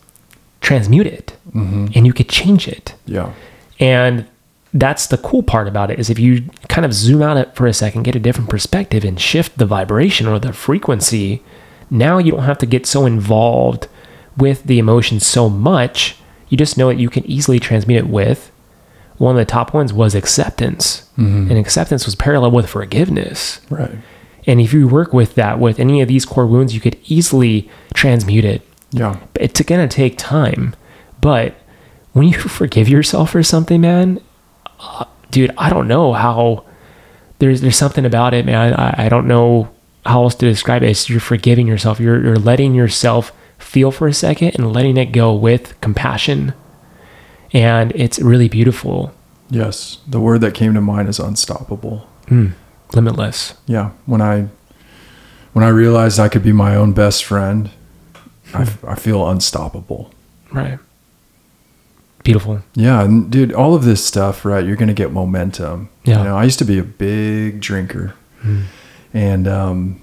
transmute it, Mm-hmm. and you could change it. Yeah. And that's the cool part about it is if you kind of zoom out it for a second, get a different perspective and shift the vibration or the frequency, now you don't have to get so involved with the emotion so much. You just know that you can easily transmute it with. One of the top ones was acceptance. Mhm. And acceptance was parallel with forgiveness. Right. And if you work with that with any of these core wounds, you could easily transmute it Yeah. it's gonna take time but when you forgive yourself for something man uh, dude i don't know how there's there's something about it man i, I don't know how else to describe it it's you're forgiving yourself you're, you're letting yourself feel for a second and letting it go with compassion and it's really beautiful Yes. The word that came to mind is unstoppable. mm, limitless Yeah. When I when I realized I could be my own best friend, I feel unstoppable. right beautiful Yeah, and dude, all of this stuff, right? You're gonna get momentum. Yeah. You know, I used to be a big drinker, and um,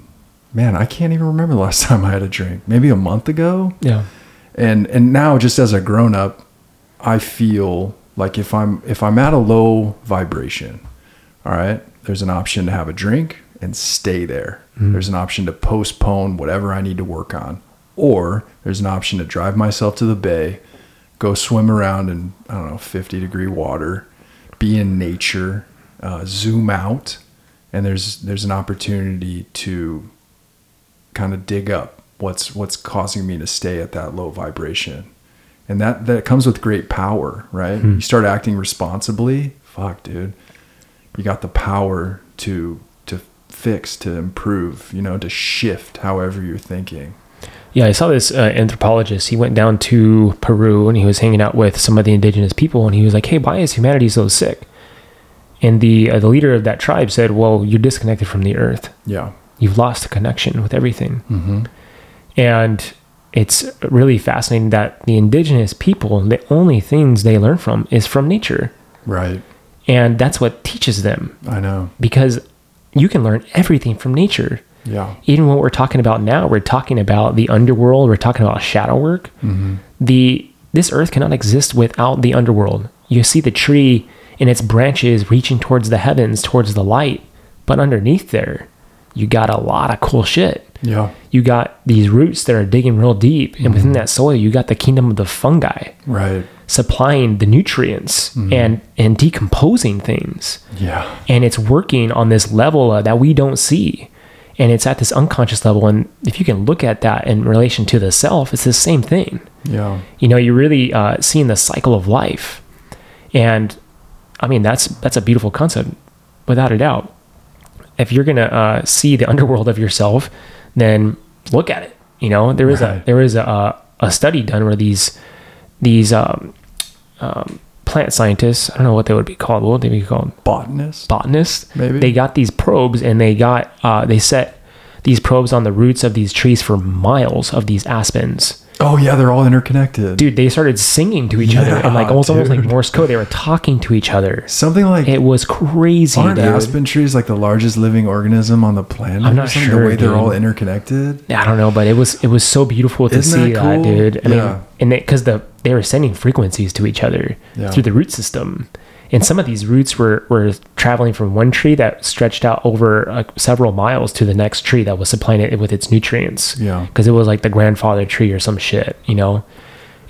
man, I can't even remember the last time I had a drink. Maybe a month ago. yeah And and now, just as a grown up, I feel like if I'm if I'm at a low vibration, all right, there's an option to have a drink and stay there. There's an option to postpone whatever I need to work on, or there's an option to drive myself to the bay, go swim around in I don't know 50 degree water, be in nature, uh, zoom out, and there's there's an opportunity to kind of dig up what's what's causing me to stay at that low vibration and that that comes with great power right you start acting responsibly fuck dude you got the power to to fix to improve you know to shift however you're thinking Yeah, I saw this uh, anthropologist. He went down to Peru and he was hanging out with some of the indigenous people, and he was like, "Hey, why is humanity so sick?" And the uh, the leader of that tribe said, "Well, you're disconnected from the earth. yeah You've lost the connection with everything." mm-hmm. And it's really fascinating that the indigenous people, the only things they learn from is from nature, right and that's what teaches them i know because you can learn everything from nature. yeah even what we're talking about now, we're talking about the underworld, we're talking about shadow work. mm-hmm. The this earth cannot exist without the underworld. You see the tree and its branches reaching towards the heavens, towards the light, but underneath there, you got a lot of cool shit. Yeah. You got these roots that are digging real deep, and within that soil, you got the kingdom of the fungi Right. supplying the nutrients and and decomposing things Yeah. and it's working on this level uh, that we don't see and it's at this unconscious level and if you can look at that in relation to the self it's the same thing Yeah. you know you're really uh, seeing the cycle of life and i mean that's that's a beautiful concept without a doubt if you're gonna uh, see the underworld of yourself then look at it you know? There is a there is a, a study done where these these um, um, plant scientists i don't know what they would be called what would they be called? Botanist. botanists. Maybe. they got these probes and they got uh, they set these probes on the roots of these trees for miles of these aspens Oh yeah, they're all interconnected. dude they started singing to each other and like Yeah, almost almost like morse code they were talking to each other Something like it was crazy aren't dude. aspen trees like the largest living organism on the planet? I'm not sure, The way they're all interconnected. I don't know, but it was it was so beautiful to Isn't see that that, dude. I Yeah. mean, and because the they were sending frequencies to each other Yeah. through the root system, and some of these roots were were traveling from one tree that stretched out over uh, several miles to the next tree that was supplying it with its nutrients. Yeah. because it was like the grandfather tree or some shit, you know.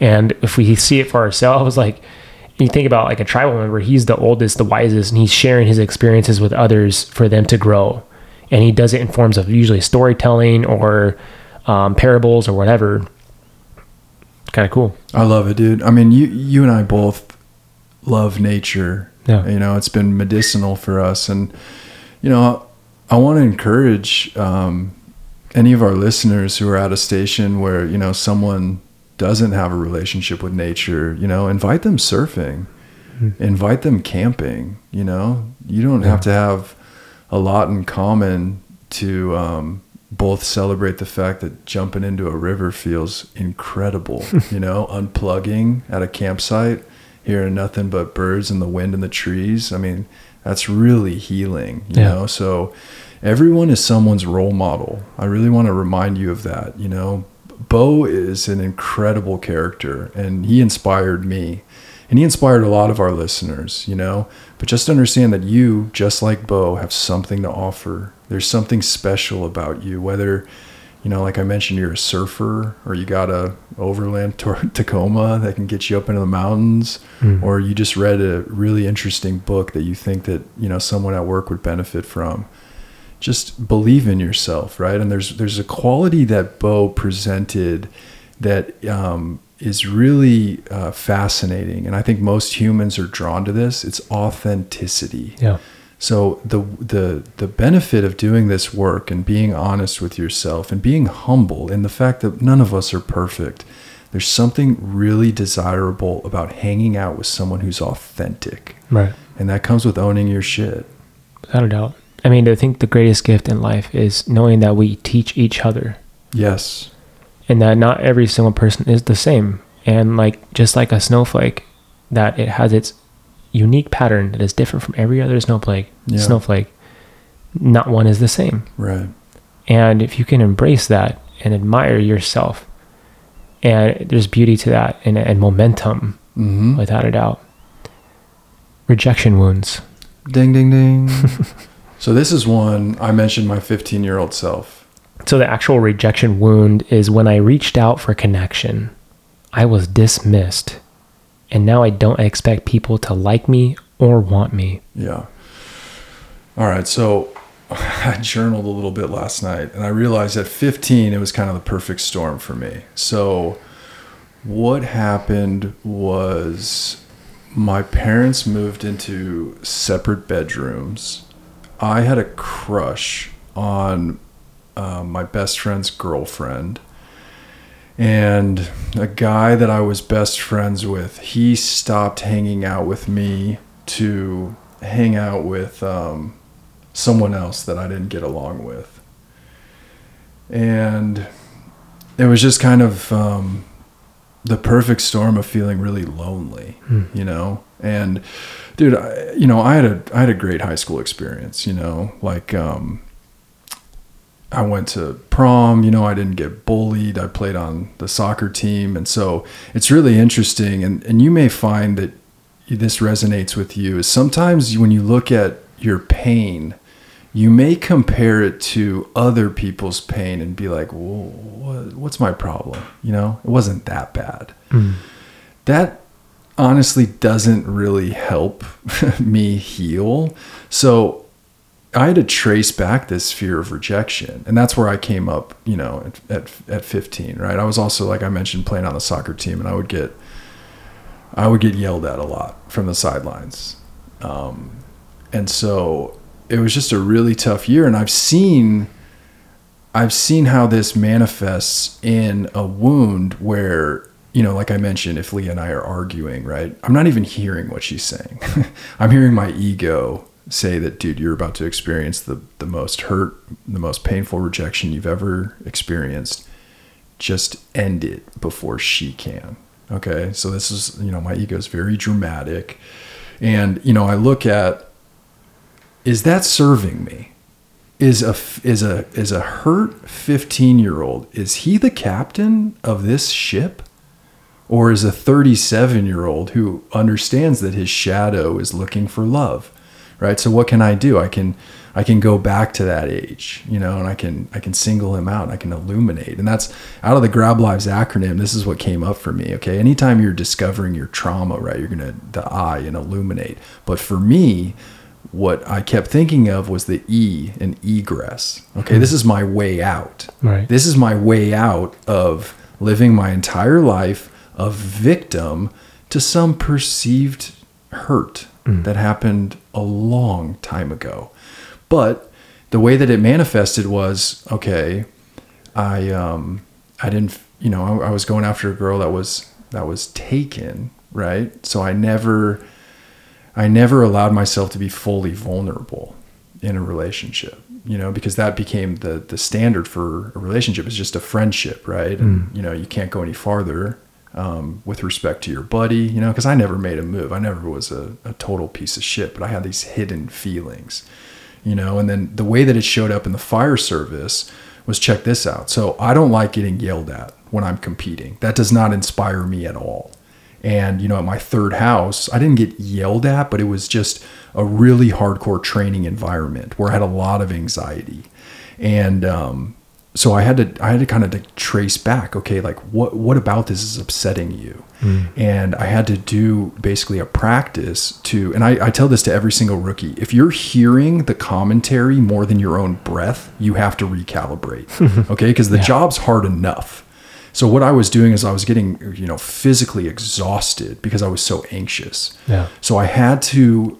And if we see it for ourselves, like you think about like a tribal member, he's the oldest, the wisest, and he's sharing his experiences with others for them to grow. And he does it in forms of usually storytelling or um, parables or whatever. Kind of cool. I love it, dude. I mean, you you and I both love nature. Yeah. You know, it's been medicinal for us, and you know, I want to encourage um, any of our listeners who are at a station where you know someone doesn't have a relationship with nature. You know, invite them surfing, invite them camping. You know, you don't have to have a lot in common to um, both celebrate the fact that jumping into a river feels incredible. you know, unplugging at a campsite, hearing nothing but birds and the wind and the trees. I mean, that's really healing. You Yeah. know, so everyone is someone's role model. I really want to remind you of that. You know, Bo is an incredible character, and he inspired me. And he inspired a lot of our listeners, you know. But just understand that you, just like Bo, have something to offer. There's something special about you, whether, you know, like I mentioned, you're a surfer or you got a overland tour Tacoma that can get you up into the mountains, or you just read a really interesting book that you think that, you know, someone at work would benefit from just believe in yourself, right? And there's there's a quality that Bo presented that um, is really uh, fascinating, and I think most humans are drawn to this. It's authenticity. Yeah. So the the the benefit of doing this work and being honest with yourself and being humble in the fact that none of us are perfect. There's something really desirable about hanging out with someone who's authentic, Right. and that comes with owning your shit. Without a doubt. I mean, I think the greatest gift in life is knowing that we teach each other Yes. and that not every single person is the same. And like, just like a snowflake, that it has its unique pattern that is different from every other snowflake. Yeah. Snowflake. Not one is the same. Right. And if you can embrace that and admire yourself, and there's beauty to that and, and momentum, Mm-hmm. without a doubt. Rejection wounds. Ding, ding, ding. so this is one I mentioned my 15 year old self. So the actual rejection wound is when I reached out for connection, I was dismissed, and now I don't expect people to like me or want me. Yeah. All right. So I journaled a little bit last night and I realized at 15, it was kind of the perfect storm for me. So what happened was my parents moved into separate bedrooms. I had a crush on uh, my best friend's girlfriend. And a guy that I was best friends with, he stopped hanging out with me to hang out with um, someone else that I didn't get along with. And it was just kind of um, the perfect storm of feeling really lonely, you know? And dude, I, you know, I had a I had a great high school experience, you know, like um I went to prom, you know, I didn't get bullied. I played on the soccer team. And so it's really interesting. And, and you may find that this resonates with you is sometimes when you look at your pain, you may compare it to other people's pain and be like, Whoa, what, what's my problem? You know, it wasn't that bad. Mm. That honestly doesn't really help me heal. So I had to trace back this fear of rejection. And that's where I came up, you know, at, at, at 15, right? I was also, like I mentioned, playing on the soccer team and I would get, I would get yelled at a lot from the sidelines. Um, and so it was just a really tough year. And I've seen, I've seen how this manifests in a wound where you know, like I mentioned, if Leah and I are arguing, right, I'm not even hearing what she's saying. I'm hearing my ego say that, dude, you're about to experience the, the most hurt, the most painful rejection you've ever experienced. Just end it before she can. Okay. So this is, you know, my ego is very dramatic. And, you know, I look at, is that serving me? Is a, is a, is a hurt 15 year old, is he the captain of this ship? or is a 37 year old who understands that his shadow is looking for love right so what can i do i can i can go back to that age you know and i can i can single him out and i can illuminate and that's out of the grab lives acronym this is what came up for me okay anytime you're discovering your trauma right you're gonna the i and illuminate but for me what I kept thinking of was the E and egress. Okay, mm-hmm. this is my way out. Right. This is my way out of living my entire life a victim to some perceived hurt mm. that happened a long time ago. But the way that it manifested was okay. I um, I didn't you know I, I was going after a girl that was that was taken right. So I never I never allowed myself to be fully vulnerable in a relationship you know because that became the the standard for a relationship is just a friendship right and mm. you know you can't go any farther um, with respect to your buddy, you know, because I never made a move. I never was a, a, total piece of shit, but I had these hidden feelings, you know, and then the way that it showed up in the fire service was check this out. So I don't like getting yelled at when I'm competing. That does not inspire me at all. And, you know, at my third house, I didn't get yelled at, but it was just a really hardcore training environment where I had a lot of anxiety. And, um, so I had to I had to kind of trace back. Okay, like what what about this is upsetting you? Mm. And I had to do basically a practice to. And I, I tell this to every single rookie: if you're hearing the commentary more than your own breath, you have to recalibrate. okay, because the yeah. job's hard enough. So what I was doing is I was getting you know physically exhausted because I was so anxious. Yeah. So I had to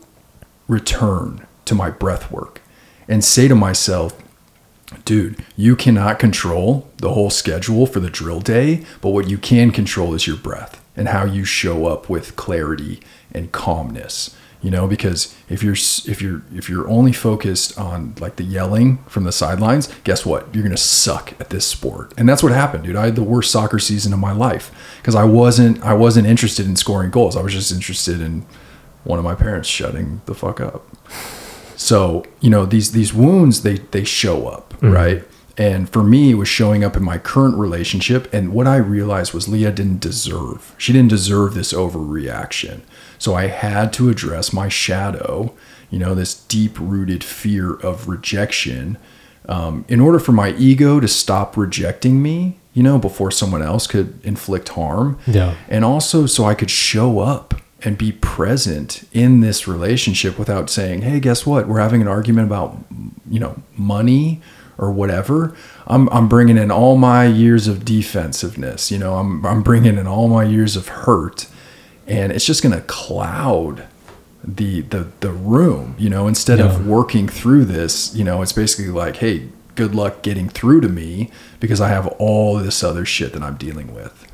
return to my breath work and say to myself, dude, you cannot control the whole schedule for the drill day, but what you can control is your breath and how you show up with clarity and calmness. You know, because if you're if you're if you're only focused on like the yelling from the sidelines, guess what? You're gonna suck at this sport, and that's what happened, dude. I had the worst soccer season of my life because I wasn't I wasn't interested in scoring goals. I was just interested in one of my parents shutting the fuck up. So, you know, these these wounds they they show up, mm-hmm. right? And for me, it was showing up in my current relationship. And what I realized was Leah didn't deserve. She didn't deserve this overreaction. So I had to address my shadow, you know, this deep rooted fear of rejection, um, in order for my ego to stop rejecting me, you know, before someone else could inflict harm. Yeah. And also so I could show up and be present in this relationship without saying, "Hey, guess what? We're having an argument about, you know, money or whatever." I'm I'm bringing in all my years of defensiveness, you know, I'm I'm bringing in all my years of hurt, and it's just going to cloud the the the room, you know, instead yeah. of working through this, you know, it's basically like, "Hey, good luck getting through to me because I have all this other shit that I'm dealing with."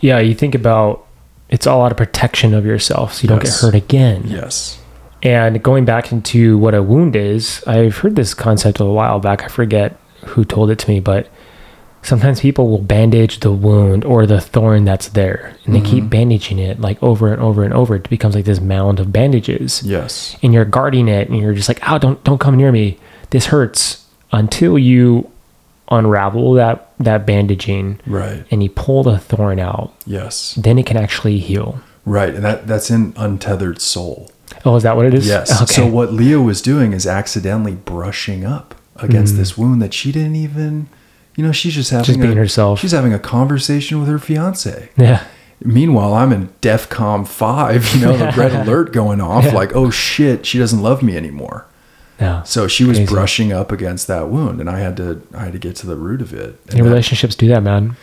Yeah, you think about it's all out of protection of yourself so you don't get hurt again. Yes. And going back into what a wound is, I've heard this concept a while back. I forget who told it to me, but sometimes people will bandage the wound or the thorn that's there and they mm-hmm. keep bandaging it like over and over and over. It becomes like this mound of bandages. Yes. And you're guarding it and you're just like, oh, don't, don't come near me. This hurts until you unravel that that bandaging Right. and you pull the thorn out, Yes. then it can actually heal. Right. And that that's in untethered soul. Oh, is that what it is? Yes. Okay. So what Leah was doing is accidentally brushing up against Mm. this wound that she didn't even, you know, she's just having Just being a, herself. She's having a conversation with her fiance. yeah. Meanwhile, I'm in DEFCON five, you know, the red alert going off, Yeah. like, oh shit, she doesn't love me anymore. Yeah. So she was Crazy. brushing up against that wound, and I had to, I had to get to the root of it. And Your that- relationships do that, man.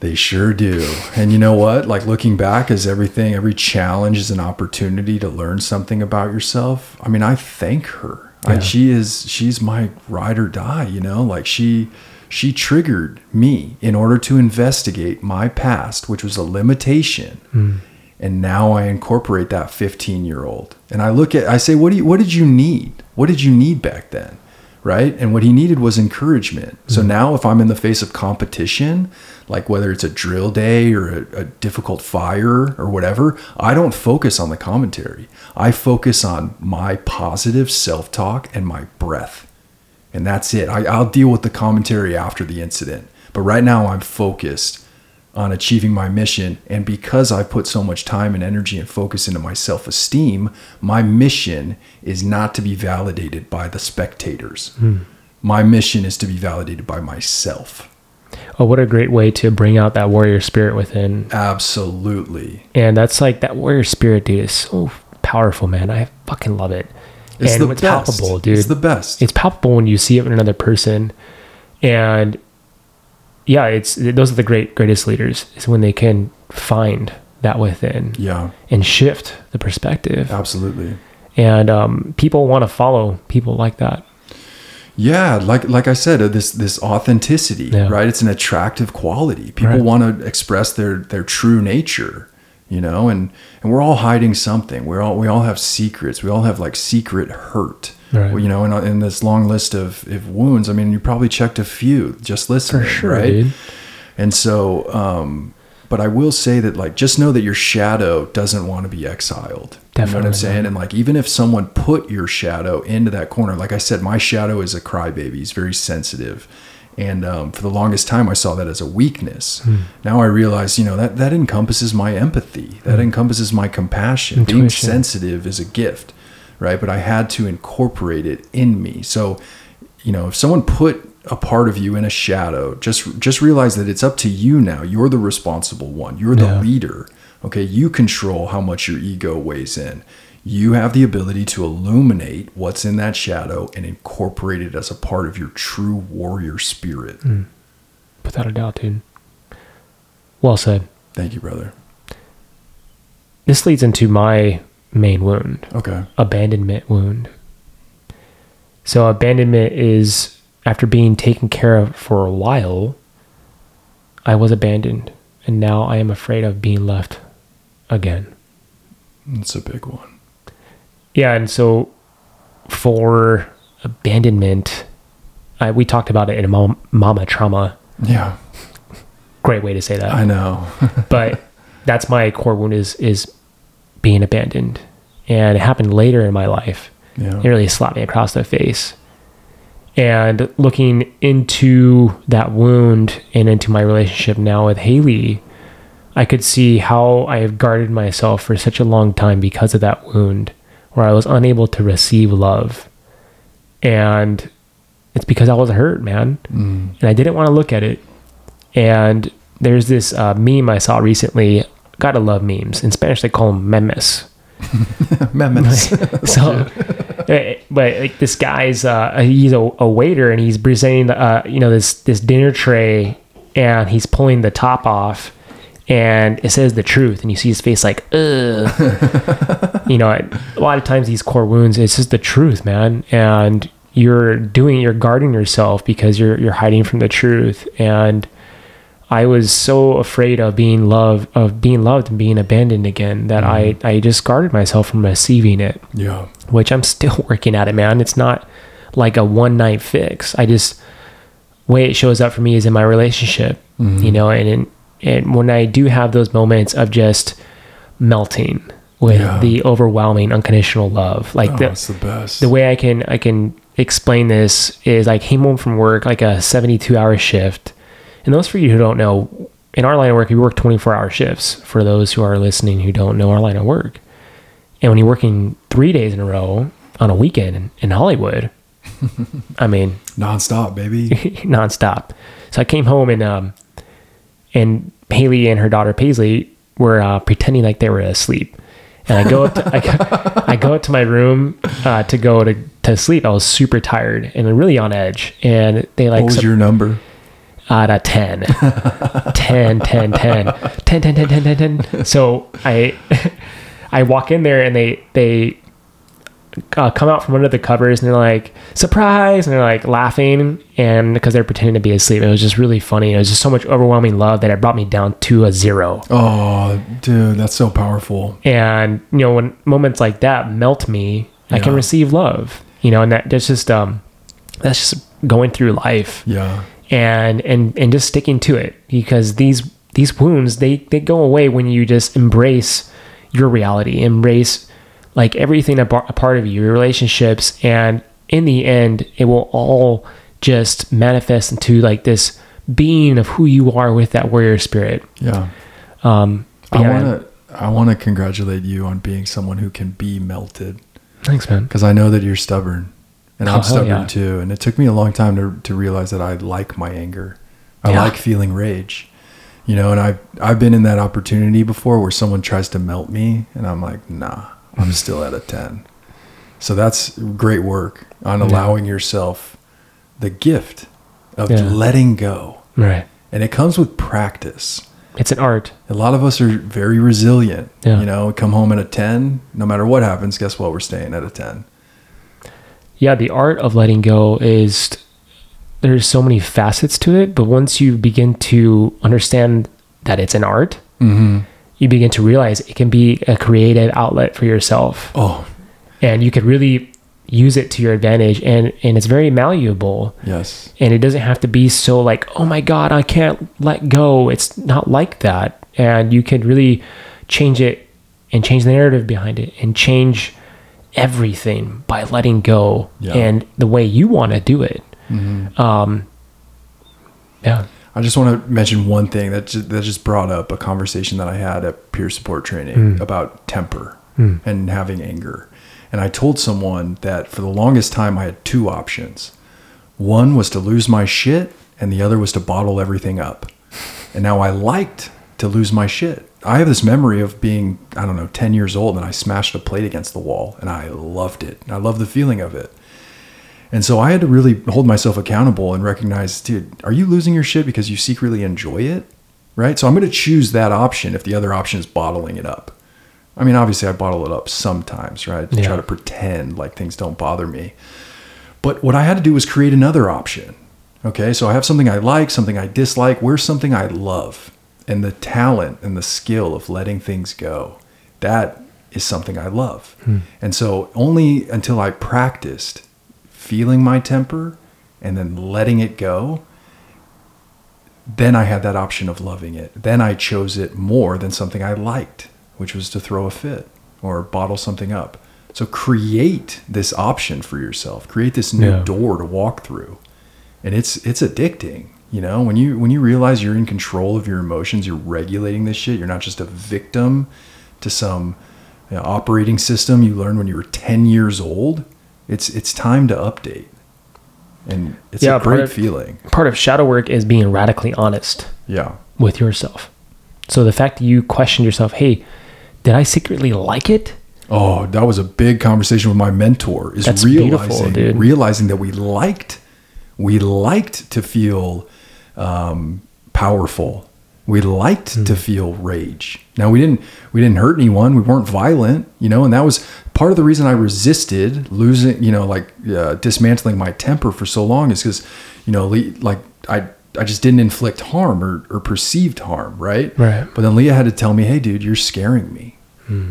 They sure do. And you know what? Like looking back, is everything, every challenge is an opportunity to learn something about yourself. I mean, I thank her. I, she is, she's my ride or die. You know, like she, she triggered me in order to investigate my past, which was a limitation. Hmm. And now I incorporate that 15 year old. And I look at, I say, what do you, what did you need? What did you need back then? Right. And what he needed was encouragement. So mm-hmm. now if I'm in the face of competition, like whether it's a drill day or a, a difficult fire or whatever, I don't focus on the commentary. I focus on my positive self talk and my breath. And that's it. I, I'll deal with the commentary after the incident. But right now, I'm focused on achieving my mission. And because I put so much time and energy and focus into my self esteem, my mission is not to be validated by the spectators. Hmm. My mission is to be validated by myself. Oh, what a great way to bring out that warrior spirit within. Absolutely. And that's like that warrior spirit, dude, is so powerful, man. I fucking love it. It's and the it's best. palpable, dude. It's the best. it's palpable when you see it in another person and yeah it's those are the great greatest leaders is when they can find that within yeah, and shift the perspective absolutely. and um, people want to follow people like that Yeah, like like I said, uh, this this authenticity, Yeah. right? It's an attractive quality. People Right. want to express their their true nature, you know, and and we're all hiding something. We're all we all have secrets. We all have like secret hurt. Right. You know, in, in this long list of, of wounds, I mean, you probably checked a few just listening, for sure right? dude And so, um, but I will say that, like, just know that your shadow doesn't want to be exiled. you know what I'm saying? And like, even if someone put your shadow into that corner, like I said, my shadow is a crybaby. He's very sensitive. And um, for the longest time, I saw that as a weakness. Hmm. Now I realize, you know, that that encompasses my empathy. That encompasses my compassion. Being Hmm. Sensitive is a gift, right? But I had to incorporate it in me. So, you know, if someone put a part of you in a shadow, just just realize that it's up to you now. You're the responsible one. You're the Yeah. leader. Okay, you control how much your ego weighs in. You have the ability to illuminate what's in that shadow and incorporate it as a part of your true warrior spirit. Hmm. without a doubt dude well said Thank you, brother. this leads into my main wound Okay. abandonment wound. So, abandonment is after being taken care of for a while, I was abandoned, and now I am afraid of being left again. It's a big one. Yeah, and so for abandonment, I, we talked about it in mom, mama trauma. Yeah, Great way to say that. I know. but that's my core wound is is being abandoned, and it happened later in my life. yeah. it really slapped me across the face. And looking into that wound and into my relationship now with Haley, I could see how I have guarded myself for such a long time because of that wound, where I was unable to receive love. And it's because I was hurt, man. Mm. And I didn't want to look at it. And there's this uh, meme I saw recently. Gotta love memes. In Spanish, they call them memes Memes. so uh, but like this guy's uh he's a, a waiter and he's presenting uh you know this this dinner tray and he's pulling the top off and it says the truth and you see his face like ugh you know a lot of times these core wounds it's just the truth man and you're doing you're guarding yourself because you're you're hiding from the truth and I was so afraid of being loved, of being loved and being abandoned again that I, mm-hmm. I just guarded myself from receiving it, yeah. which I'm still working at it, man. It's not like a one night fix. I just, way it shows up for me is in my relationship, mm-hmm. you know, and, in, and when I do have those moments of just melting with Yeah. the overwhelming unconditional love, like Oh, the, the best. the way I can I can explain this is I came home from work like a 72 hour shift. And those for you who don't know, in our line of work, we work 24 hour shifts for those who are listening who don't know our line of work. And when you're working three days in a row on a weekend in, in Hollywood, I mean, nonstop, baby. nonstop. So I came home and um, and Haley and her daughter Paisley were uh, pretending like they were asleep. And I go up to, I, go, I go up to my room uh, to go to, to sleep. I was super tired and really on edge. And they like what was some- your number? out of 10 10 10 10 10 10 10 10 10 10 so i i walk in there and they they uh, come out from under the covers and they're like surprise! And they're like laughing and because they're pretending to be asleep. It was just really funny. It was just so much overwhelming love that it brought me down to a zero. Oh, dude, that's so powerful. and you know when moments like that melt me i can receive love you know and that that's just um that's just going through life. Yeah. and and and just sticking to it because these these wounds they they go away when you just embrace your reality embrace like everything a, bar- a part of you your relationships and in the end it will all just manifest into like this being of who you are with that warrior spirit Yeah. um I yeah, want to I want to congratulate you on being someone who can be melted thanks man because I know that you're stubborn and Oh, I'm stubborn yeah. too and it took me a long time to to realize that I like my anger. I Yeah. like feeling rage. You know, and I have I've been in that opportunity before where someone tries to melt me and I'm like, "Nah, I'm still at a 10." So that's great work on Yeah. allowing yourself the gift of Yeah. letting go. right And it comes with practice. it's an art A lot of us are very resilient. Yeah. You know, come home at a 10, no matter what happens, guess what? We're staying at a 10. yeah the art of letting go is there's so many facets to it but once you begin to understand that it's an art Mm-hmm. You begin to realize it can be a creative outlet for yourself. Oh, and you could really use it to your advantage and and it's very malleable. Yes. and it doesn't have to be so like oh my god i can't let go. It's not like that. And you can really change it and change the narrative behind it and change everything by letting go Yeah. and the way you want to do it. Mm-hmm. um yeah I just want to mention one thing that just, that just brought up a conversation that I had at peer support training Mm. about temper Mm. and having anger. And I told someone that for the longest time I had two options. One was to lose my shit, and the other was to bottle everything up. And now I liked to lose my shit. I have this memory of being, I don't know, 10 years old and I smashed a plate against the wall and I loved it. I love the feeling of it. And so I had to really hold myself accountable and recognize, dude, are you losing your shit because you secretly enjoy it? Right? So I'm going to choose that option if the other option is bottling it up. I mean, obviously, I bottle it up sometimes, right? To Yeah. try to pretend like things don't bother me. But what I had to do was create another option. Okay, so I have something I like, something I dislike. Where's something I love? And the talent and the skill of letting things go. That is something I love. Hmm. And so only until I practiced feeling my temper and then letting it go, then I had that option of loving it. Then I chose it more than something I liked, which was to throw a fit or bottle something up. So create this option for yourself. Create this new Yeah. door to walk through. And it's it's addicting. You know, when you when you realize you're in control of your emotions, you're regulating this shit. You're not just a victim to some you know, operating system you learned when you were 10 years old. It's it's time to update. And it's Yeah, a great of- feeling. part of shadow work is being radically honest Yeah. with yourself so the fact that you question yourself hey did i secretly like it Oh, that was a big conversation with my mentor. Is That's realizing realizing that we liked we liked to feel um, powerful. We liked Hmm. to feel rage. Now we didn't we didn't hurt anyone. We weren't violent, you know, and that was part of the reason I resisted losing, you know, like uh, dismantling my temper for so long is because, you know, like I I just didn't inflict harm or, or perceived harm, right? Right. But then Leah had to tell me, "Hey, dude, you're scaring me.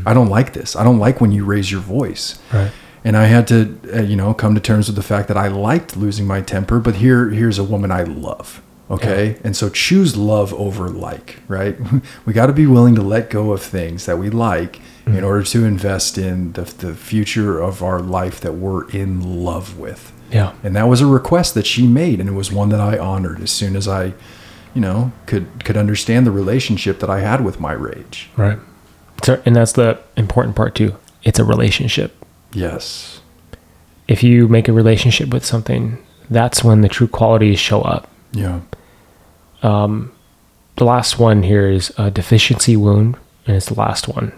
I don't like this. I don't like when you raise your voice." Right. And I had to, uh, you know, come to terms with the fact that I liked losing my temper, but here, here's a woman I love. Okay. And so choose love over like, right? we got to be willing to let go of things that we like mm-hmm. in order to invest in the, the future of our life that we're in love with. Yeah. And that was a request that she made, and it was one that I honored as soon as I, you know, could could understand the relationship that I had with my rage. Right. So, and that's the important part too. It's a relationship. Yes. If you make a relationship with something, that's when the true qualities show up. Yeah. The last one here is a deficiency wound, and it's the last one.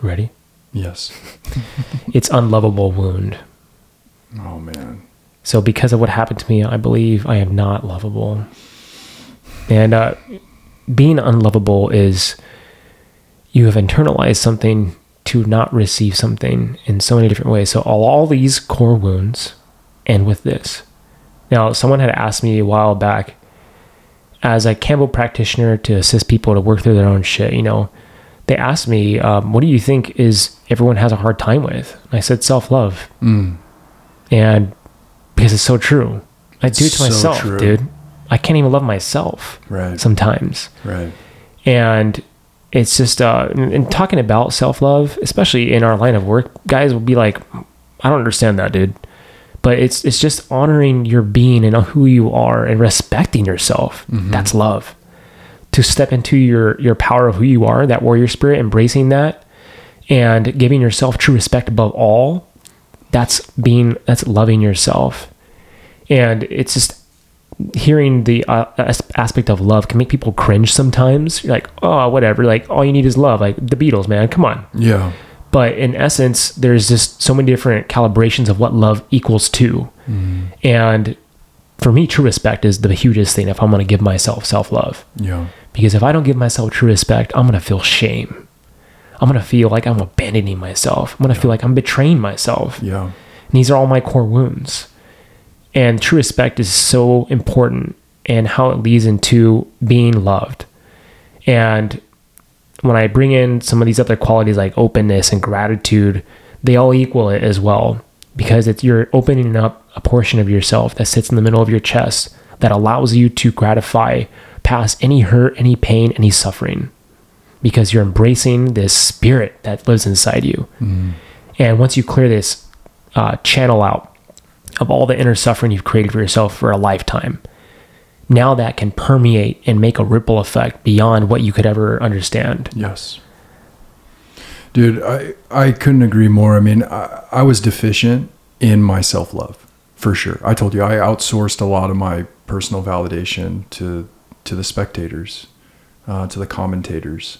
Ready? Yes. It's unlovable wound. Oh man. So because of what happened to me, I believe I am not lovable. And uh, being unlovable is you have internalized something to not receive something in so many different ways. So all, all these core wounds end with this. Now, someone had asked me a while back, as a Kambo practitioner to assist people to work through their own shit, you know, they asked me, um, what do you think is everyone has a hard time with? And I said self-love. Mm. And because it's so true. I do it to So myself, true. dude. I can't even love myself Right. sometimes. right. And it's just uh and, and talking about self-love, especially in our line of work, guys will be like, I don't understand that, dude. But it's it's just honoring your being and who you are and respecting yourself. That's love. To step into your your power of who you are, that warrior spirit, embracing that and giving yourself true respect above all, that's being that's loving yourself. And it's just hearing the uh, aspect of love can make people cringe sometimes. You're like, oh, whatever. Like, all you need is love. Like the Beatles, man. Come on. Yeah. But in essence, there's just so many different calibrations of what love equals to. Mm-hmm. And for me, true respect is the hugest thing if I'm going to give myself self love. Yeah. Because if I don't give myself true respect, I'm going to feel shame. I'm going to feel like I'm abandoning myself. I'm going to feel like I'm betraying myself. Yeah. And these are all my core wounds. And true respect is so important and how it leads into being loved. And when I bring in some of these other qualities like openness and gratitude, they all equal it as well because it's you're opening up a portion of yourself that sits in the middle of your chest that allows you to gratify past any hurt, any pain, any suffering because you're embracing this spirit that lives inside you. And once you clear this uh, channel out of all the inner suffering you've created for yourself for a lifetime, now that can permeate and make a ripple effect beyond what you could ever understand. Yes. Dude, I, I couldn't agree more. I mean, I, I was deficient in my self love, for sure. I told you I outsourced a lot of my personal validation to to the spectators, uh, to the commentators,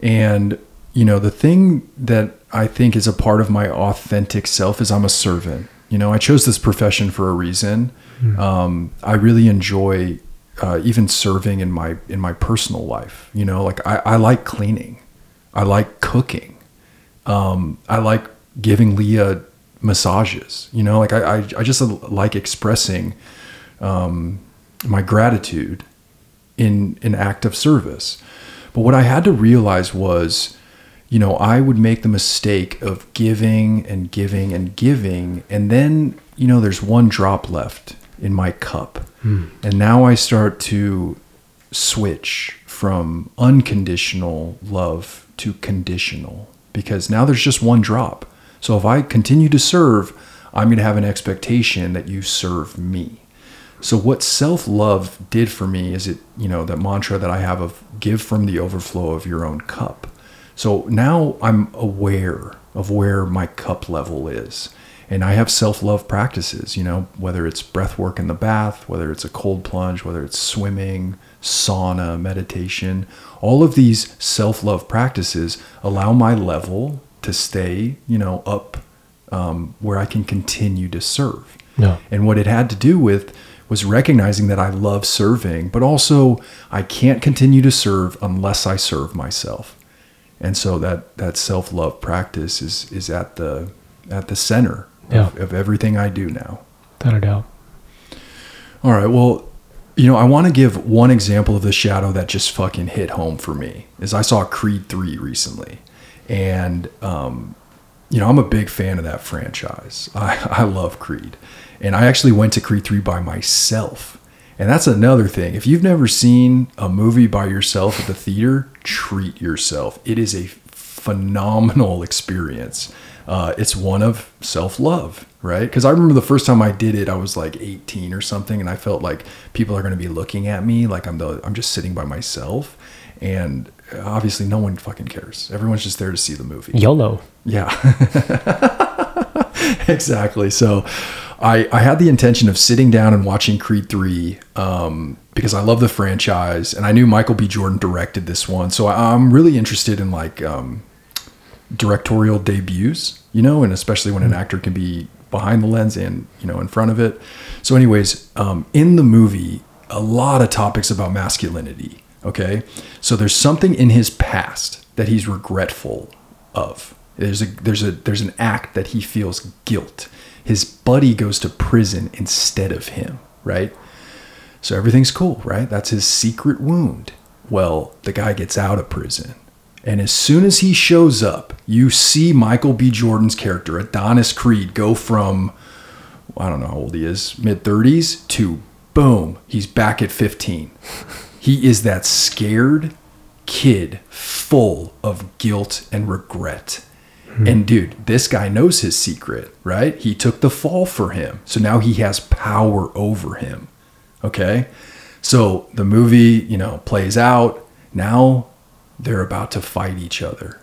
and you know the thing that I think is a part of my authentic self is I'm a servant. You know, I chose this profession for a reason. Um, I really enjoy uh, even serving in my in my personal life. You know, like I, I like cleaning, I like cooking, um, I like giving Leah massages. You know, like I I, I just like expressing um, my gratitude in an act of service. But what I had to realize was, you know, I would make the mistake of giving and giving and giving, and then, you know, there's one drop left in my cup. Hmm. And now I start to switch from unconditional love to conditional because now there's just one drop. So if I continue to serve, I'm going to have an expectation that you serve me. So what self-love did for me is it, you know, that mantra that I have of give from the overflow of your own cup. So now I'm aware of where my cup level is. And I have self-love practices, you know, whether it's breath work in the bath, whether it's a cold plunge, whether it's swimming, sauna, meditation, all of these self-love practices allow my level to stay, you know, up um, where I can continue to serve. No. And what it had to do with was recognizing that I love serving, but also I can't continue to serve unless I serve myself. And so that that self-love practice is is at the at the center Yeah. of, of everything I do now. Without a doubt. All right. Well, you know, I want to give one example of the shadow that just fucking hit home for me. Is I saw Creed three recently, and um, you know, I'm a big fan of that franchise. I, I love Creed, and I actually went to Creed three by myself. And that's another thing. If you've never seen a movie by yourself at the theater, treat yourself. It is a phenomenal experience. Uh, it's one of self love, right? Because I remember the first time I did it, I was like 18 or something, and I felt like people are going to be looking at me like I'm the I'm just sitting by myself, and obviously no one fucking cares. Everyone's just there to see the movie. YOLO. Yeah. exactly. So I, I had the intention of sitting down and watching Creed 3 um, because I love the franchise and I knew Michael B. Jordan directed this one. So I, I'm really interested in like um, directorial debuts, you know, and especially when an actor can be behind the lens and, you know, in front of it. So, anyways, um, in the movie, a lot of topics about masculinity. Okay. So there's something in his past that he's regretful of. There's a there's a there's an act that he feels guilt. His buddy goes to prison instead of him, right? So everything's cool, right? That's his secret wound. Well, the guy gets out of prison. And as soon as he shows up, you see Michael B. Jordan's character, Adonis Creed, go from, I don't know how old he is, mid 30s, to boom, he's back at 15. He is that scared kid full of guilt and regret. Hmm. And dude, this guy knows his secret, right? He took the fall for him. So now he has power over him. Okay? So the movie, you know, plays out. Now they're about to fight each other.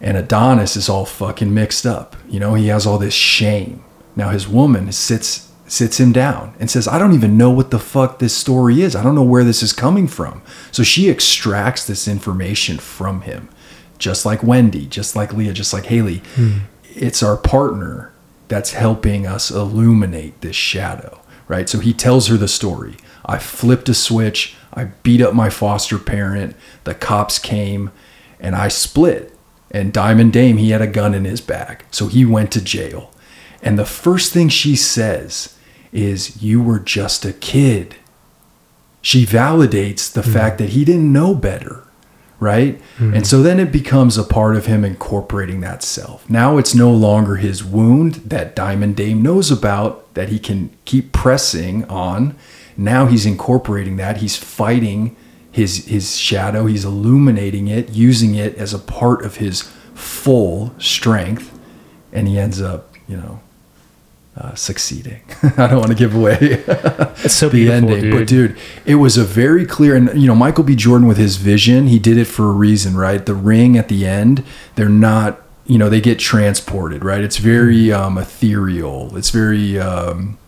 And Adonis is all fucking mixed up. You know, he has all this shame. Now his woman sits sits him down and says, "I don't even know what the fuck this story is. I don't know where this is coming from." So she extracts this information from him. Just like Wendy, just like Leah, just like Haley. Hmm. It's our partner that's helping us illuminate this shadow, right? So he tells her the story. I flipped a switch. I beat up my foster parent. The cops came and I split. And Diamond Dame, he had a gun in his bag. So he went to jail. And the first thing she says is, You were just a kid. She validates the hmm. fact that he didn't know better, right? Hmm. And so then it becomes a part of him incorporating that self. Now it's no longer his wound that Diamond Dame knows about that he can keep pressing on. Now he's incorporating that. He's fighting his his shadow. He's illuminating it, using it as a part of his full strength, and he ends up, you know, uh, succeeding. I don't want to give away It's so the ending, dude. but dude, it was a very clear and you know Michael B. Jordan with his vision, he did it for a reason, right? The ring at the end, they're not, you know, they get transported, right? It's very um, ethereal. It's very um,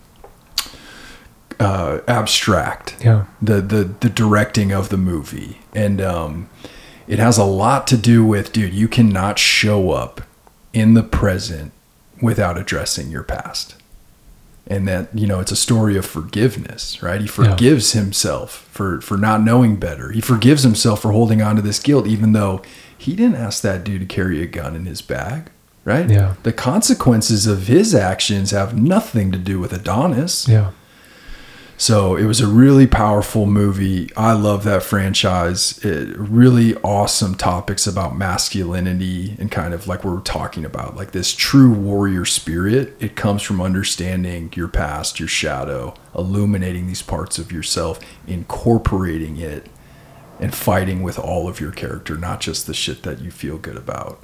uh, abstract Yeah. the the the directing of the movie. And um it has a lot to do with dude you cannot show up in the present without addressing your past. And that you know it's a story of forgiveness right? He forgives himself for for not knowing better. He forgives himself for holding on to this guilt even though he didn't ask that dude to carry a gun in his bag right? Yeah. the consequences of his actions have nothing to do with adonis. Yeah. So it was a really powerful movie. I love that franchise. It, really awesome topics about masculinity and kind of like we we're talking about, like this true warrior spirit. It comes from understanding your past, your shadow, illuminating these parts of yourself, incorporating it, and fighting with all of your character, not just the shit that you feel good about.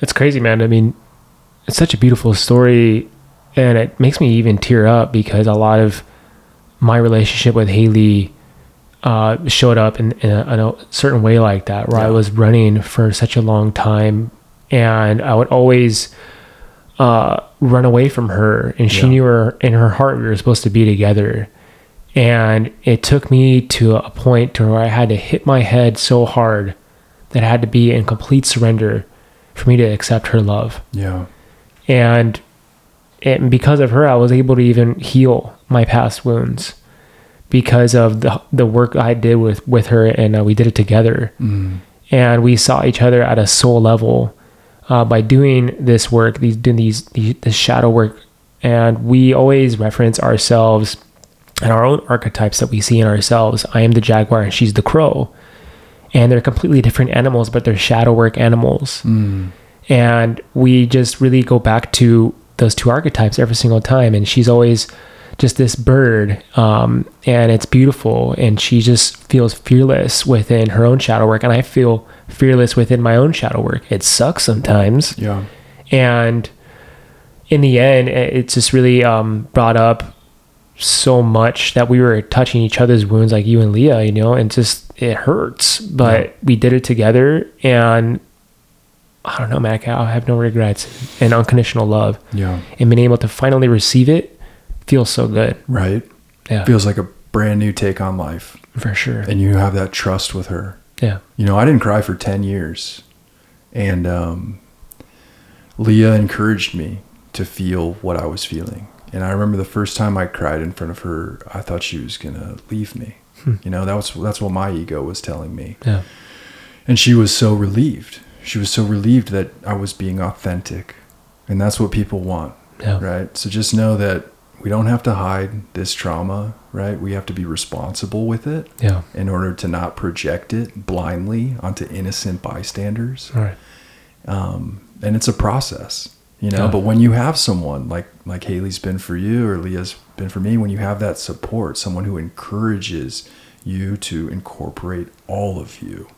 It's crazy, man. I mean, it's such a beautiful story, and it makes me even tear up because a lot of my relationship with Haley uh, showed up in, in, a, in a certain way like that, where I was running for such a long time, and I would always uh, run away from her, and she Yeah. knew her in her heart we were supposed to be together. And it took me to a point to where I had to hit my head so hard that I had to be in complete surrender for me to accept her love. Yeah. And and because of her, I was able to even heal my past wounds because of the the work I did with with her, and uh, we did it together. Mm. And we saw each other at a soul level uh, by doing this work, these doing these, these this shadow work, and we always reference ourselves and our own archetypes that we see in ourselves. I am the jaguar, and she's the crow, and they're completely different animals, but they're shadow work animals Mm. and we just really go back to those two archetypes every single time and she's always just this bird, um, and it's beautiful. And she just feels fearless within her own shadow work, and I feel fearless within my own shadow work. It sucks sometimes, Yeah. and in the end, it- it's just really um, brought up so much that we were touching each other's wounds, like you and Leah, you know, and just it hurts, but Yeah. we did it together, and I don't know, man, I have no regrets and unconditional love, Yeah. and being able to finally receive it feels so good. Right. Yeah, Feels like a brand new take on life. for sure. And you have that trust with her. Yeah, You know, I didn't cry for 10 years. And um, Leah encouraged me to feel what I was feeling. And I remember the first time I cried in front of her, I thought she was going to leave me. You know, that was that's what my ego was telling me. yeah, And she was so relieved. She was so relieved that I was being authentic. And that's what people want, yeah, right? So just know that we don't have to hide this trauma, right? We have to be responsible with it yeah. in order to not project it blindly onto innocent bystanders. All right. Um, and it's a process, you know. Yeah. But when you have someone like like Haley's been for you or Leah's been for me, when you have that support, someone who encourages you to incorporate all of you,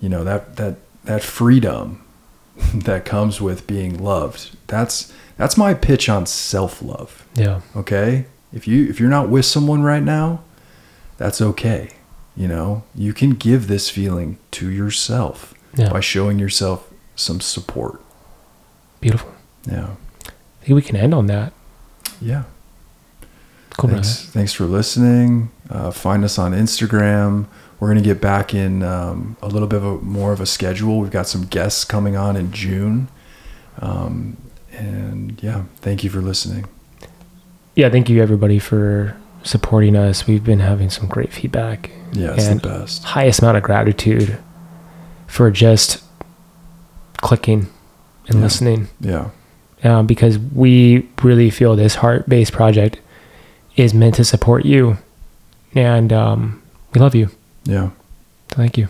you know that that that freedom that comes with being loved. That's that's my pitch on self love Yeah, okay if you if you're not with someone right now that's okay you know you can give this feeling to yourself yeah. by showing yourself some support Beautiful. yeah I think we can end on that. yeah Cool, brother. thanks thanks for listening uh, find us on instagram we're going to get back in um, a little bit of a more of a schedule. We've got some guests coming on in june. Um, and yeah thank you for listening. Yeah, thank you everybody for supporting us. We've been having some great feedback. yeah it's And- the best. highest amount of gratitude for just clicking and Yeah. listening. Yeah. Um, because we really feel this heart-based project is meant to support you. And um, we love you yeah. Thank you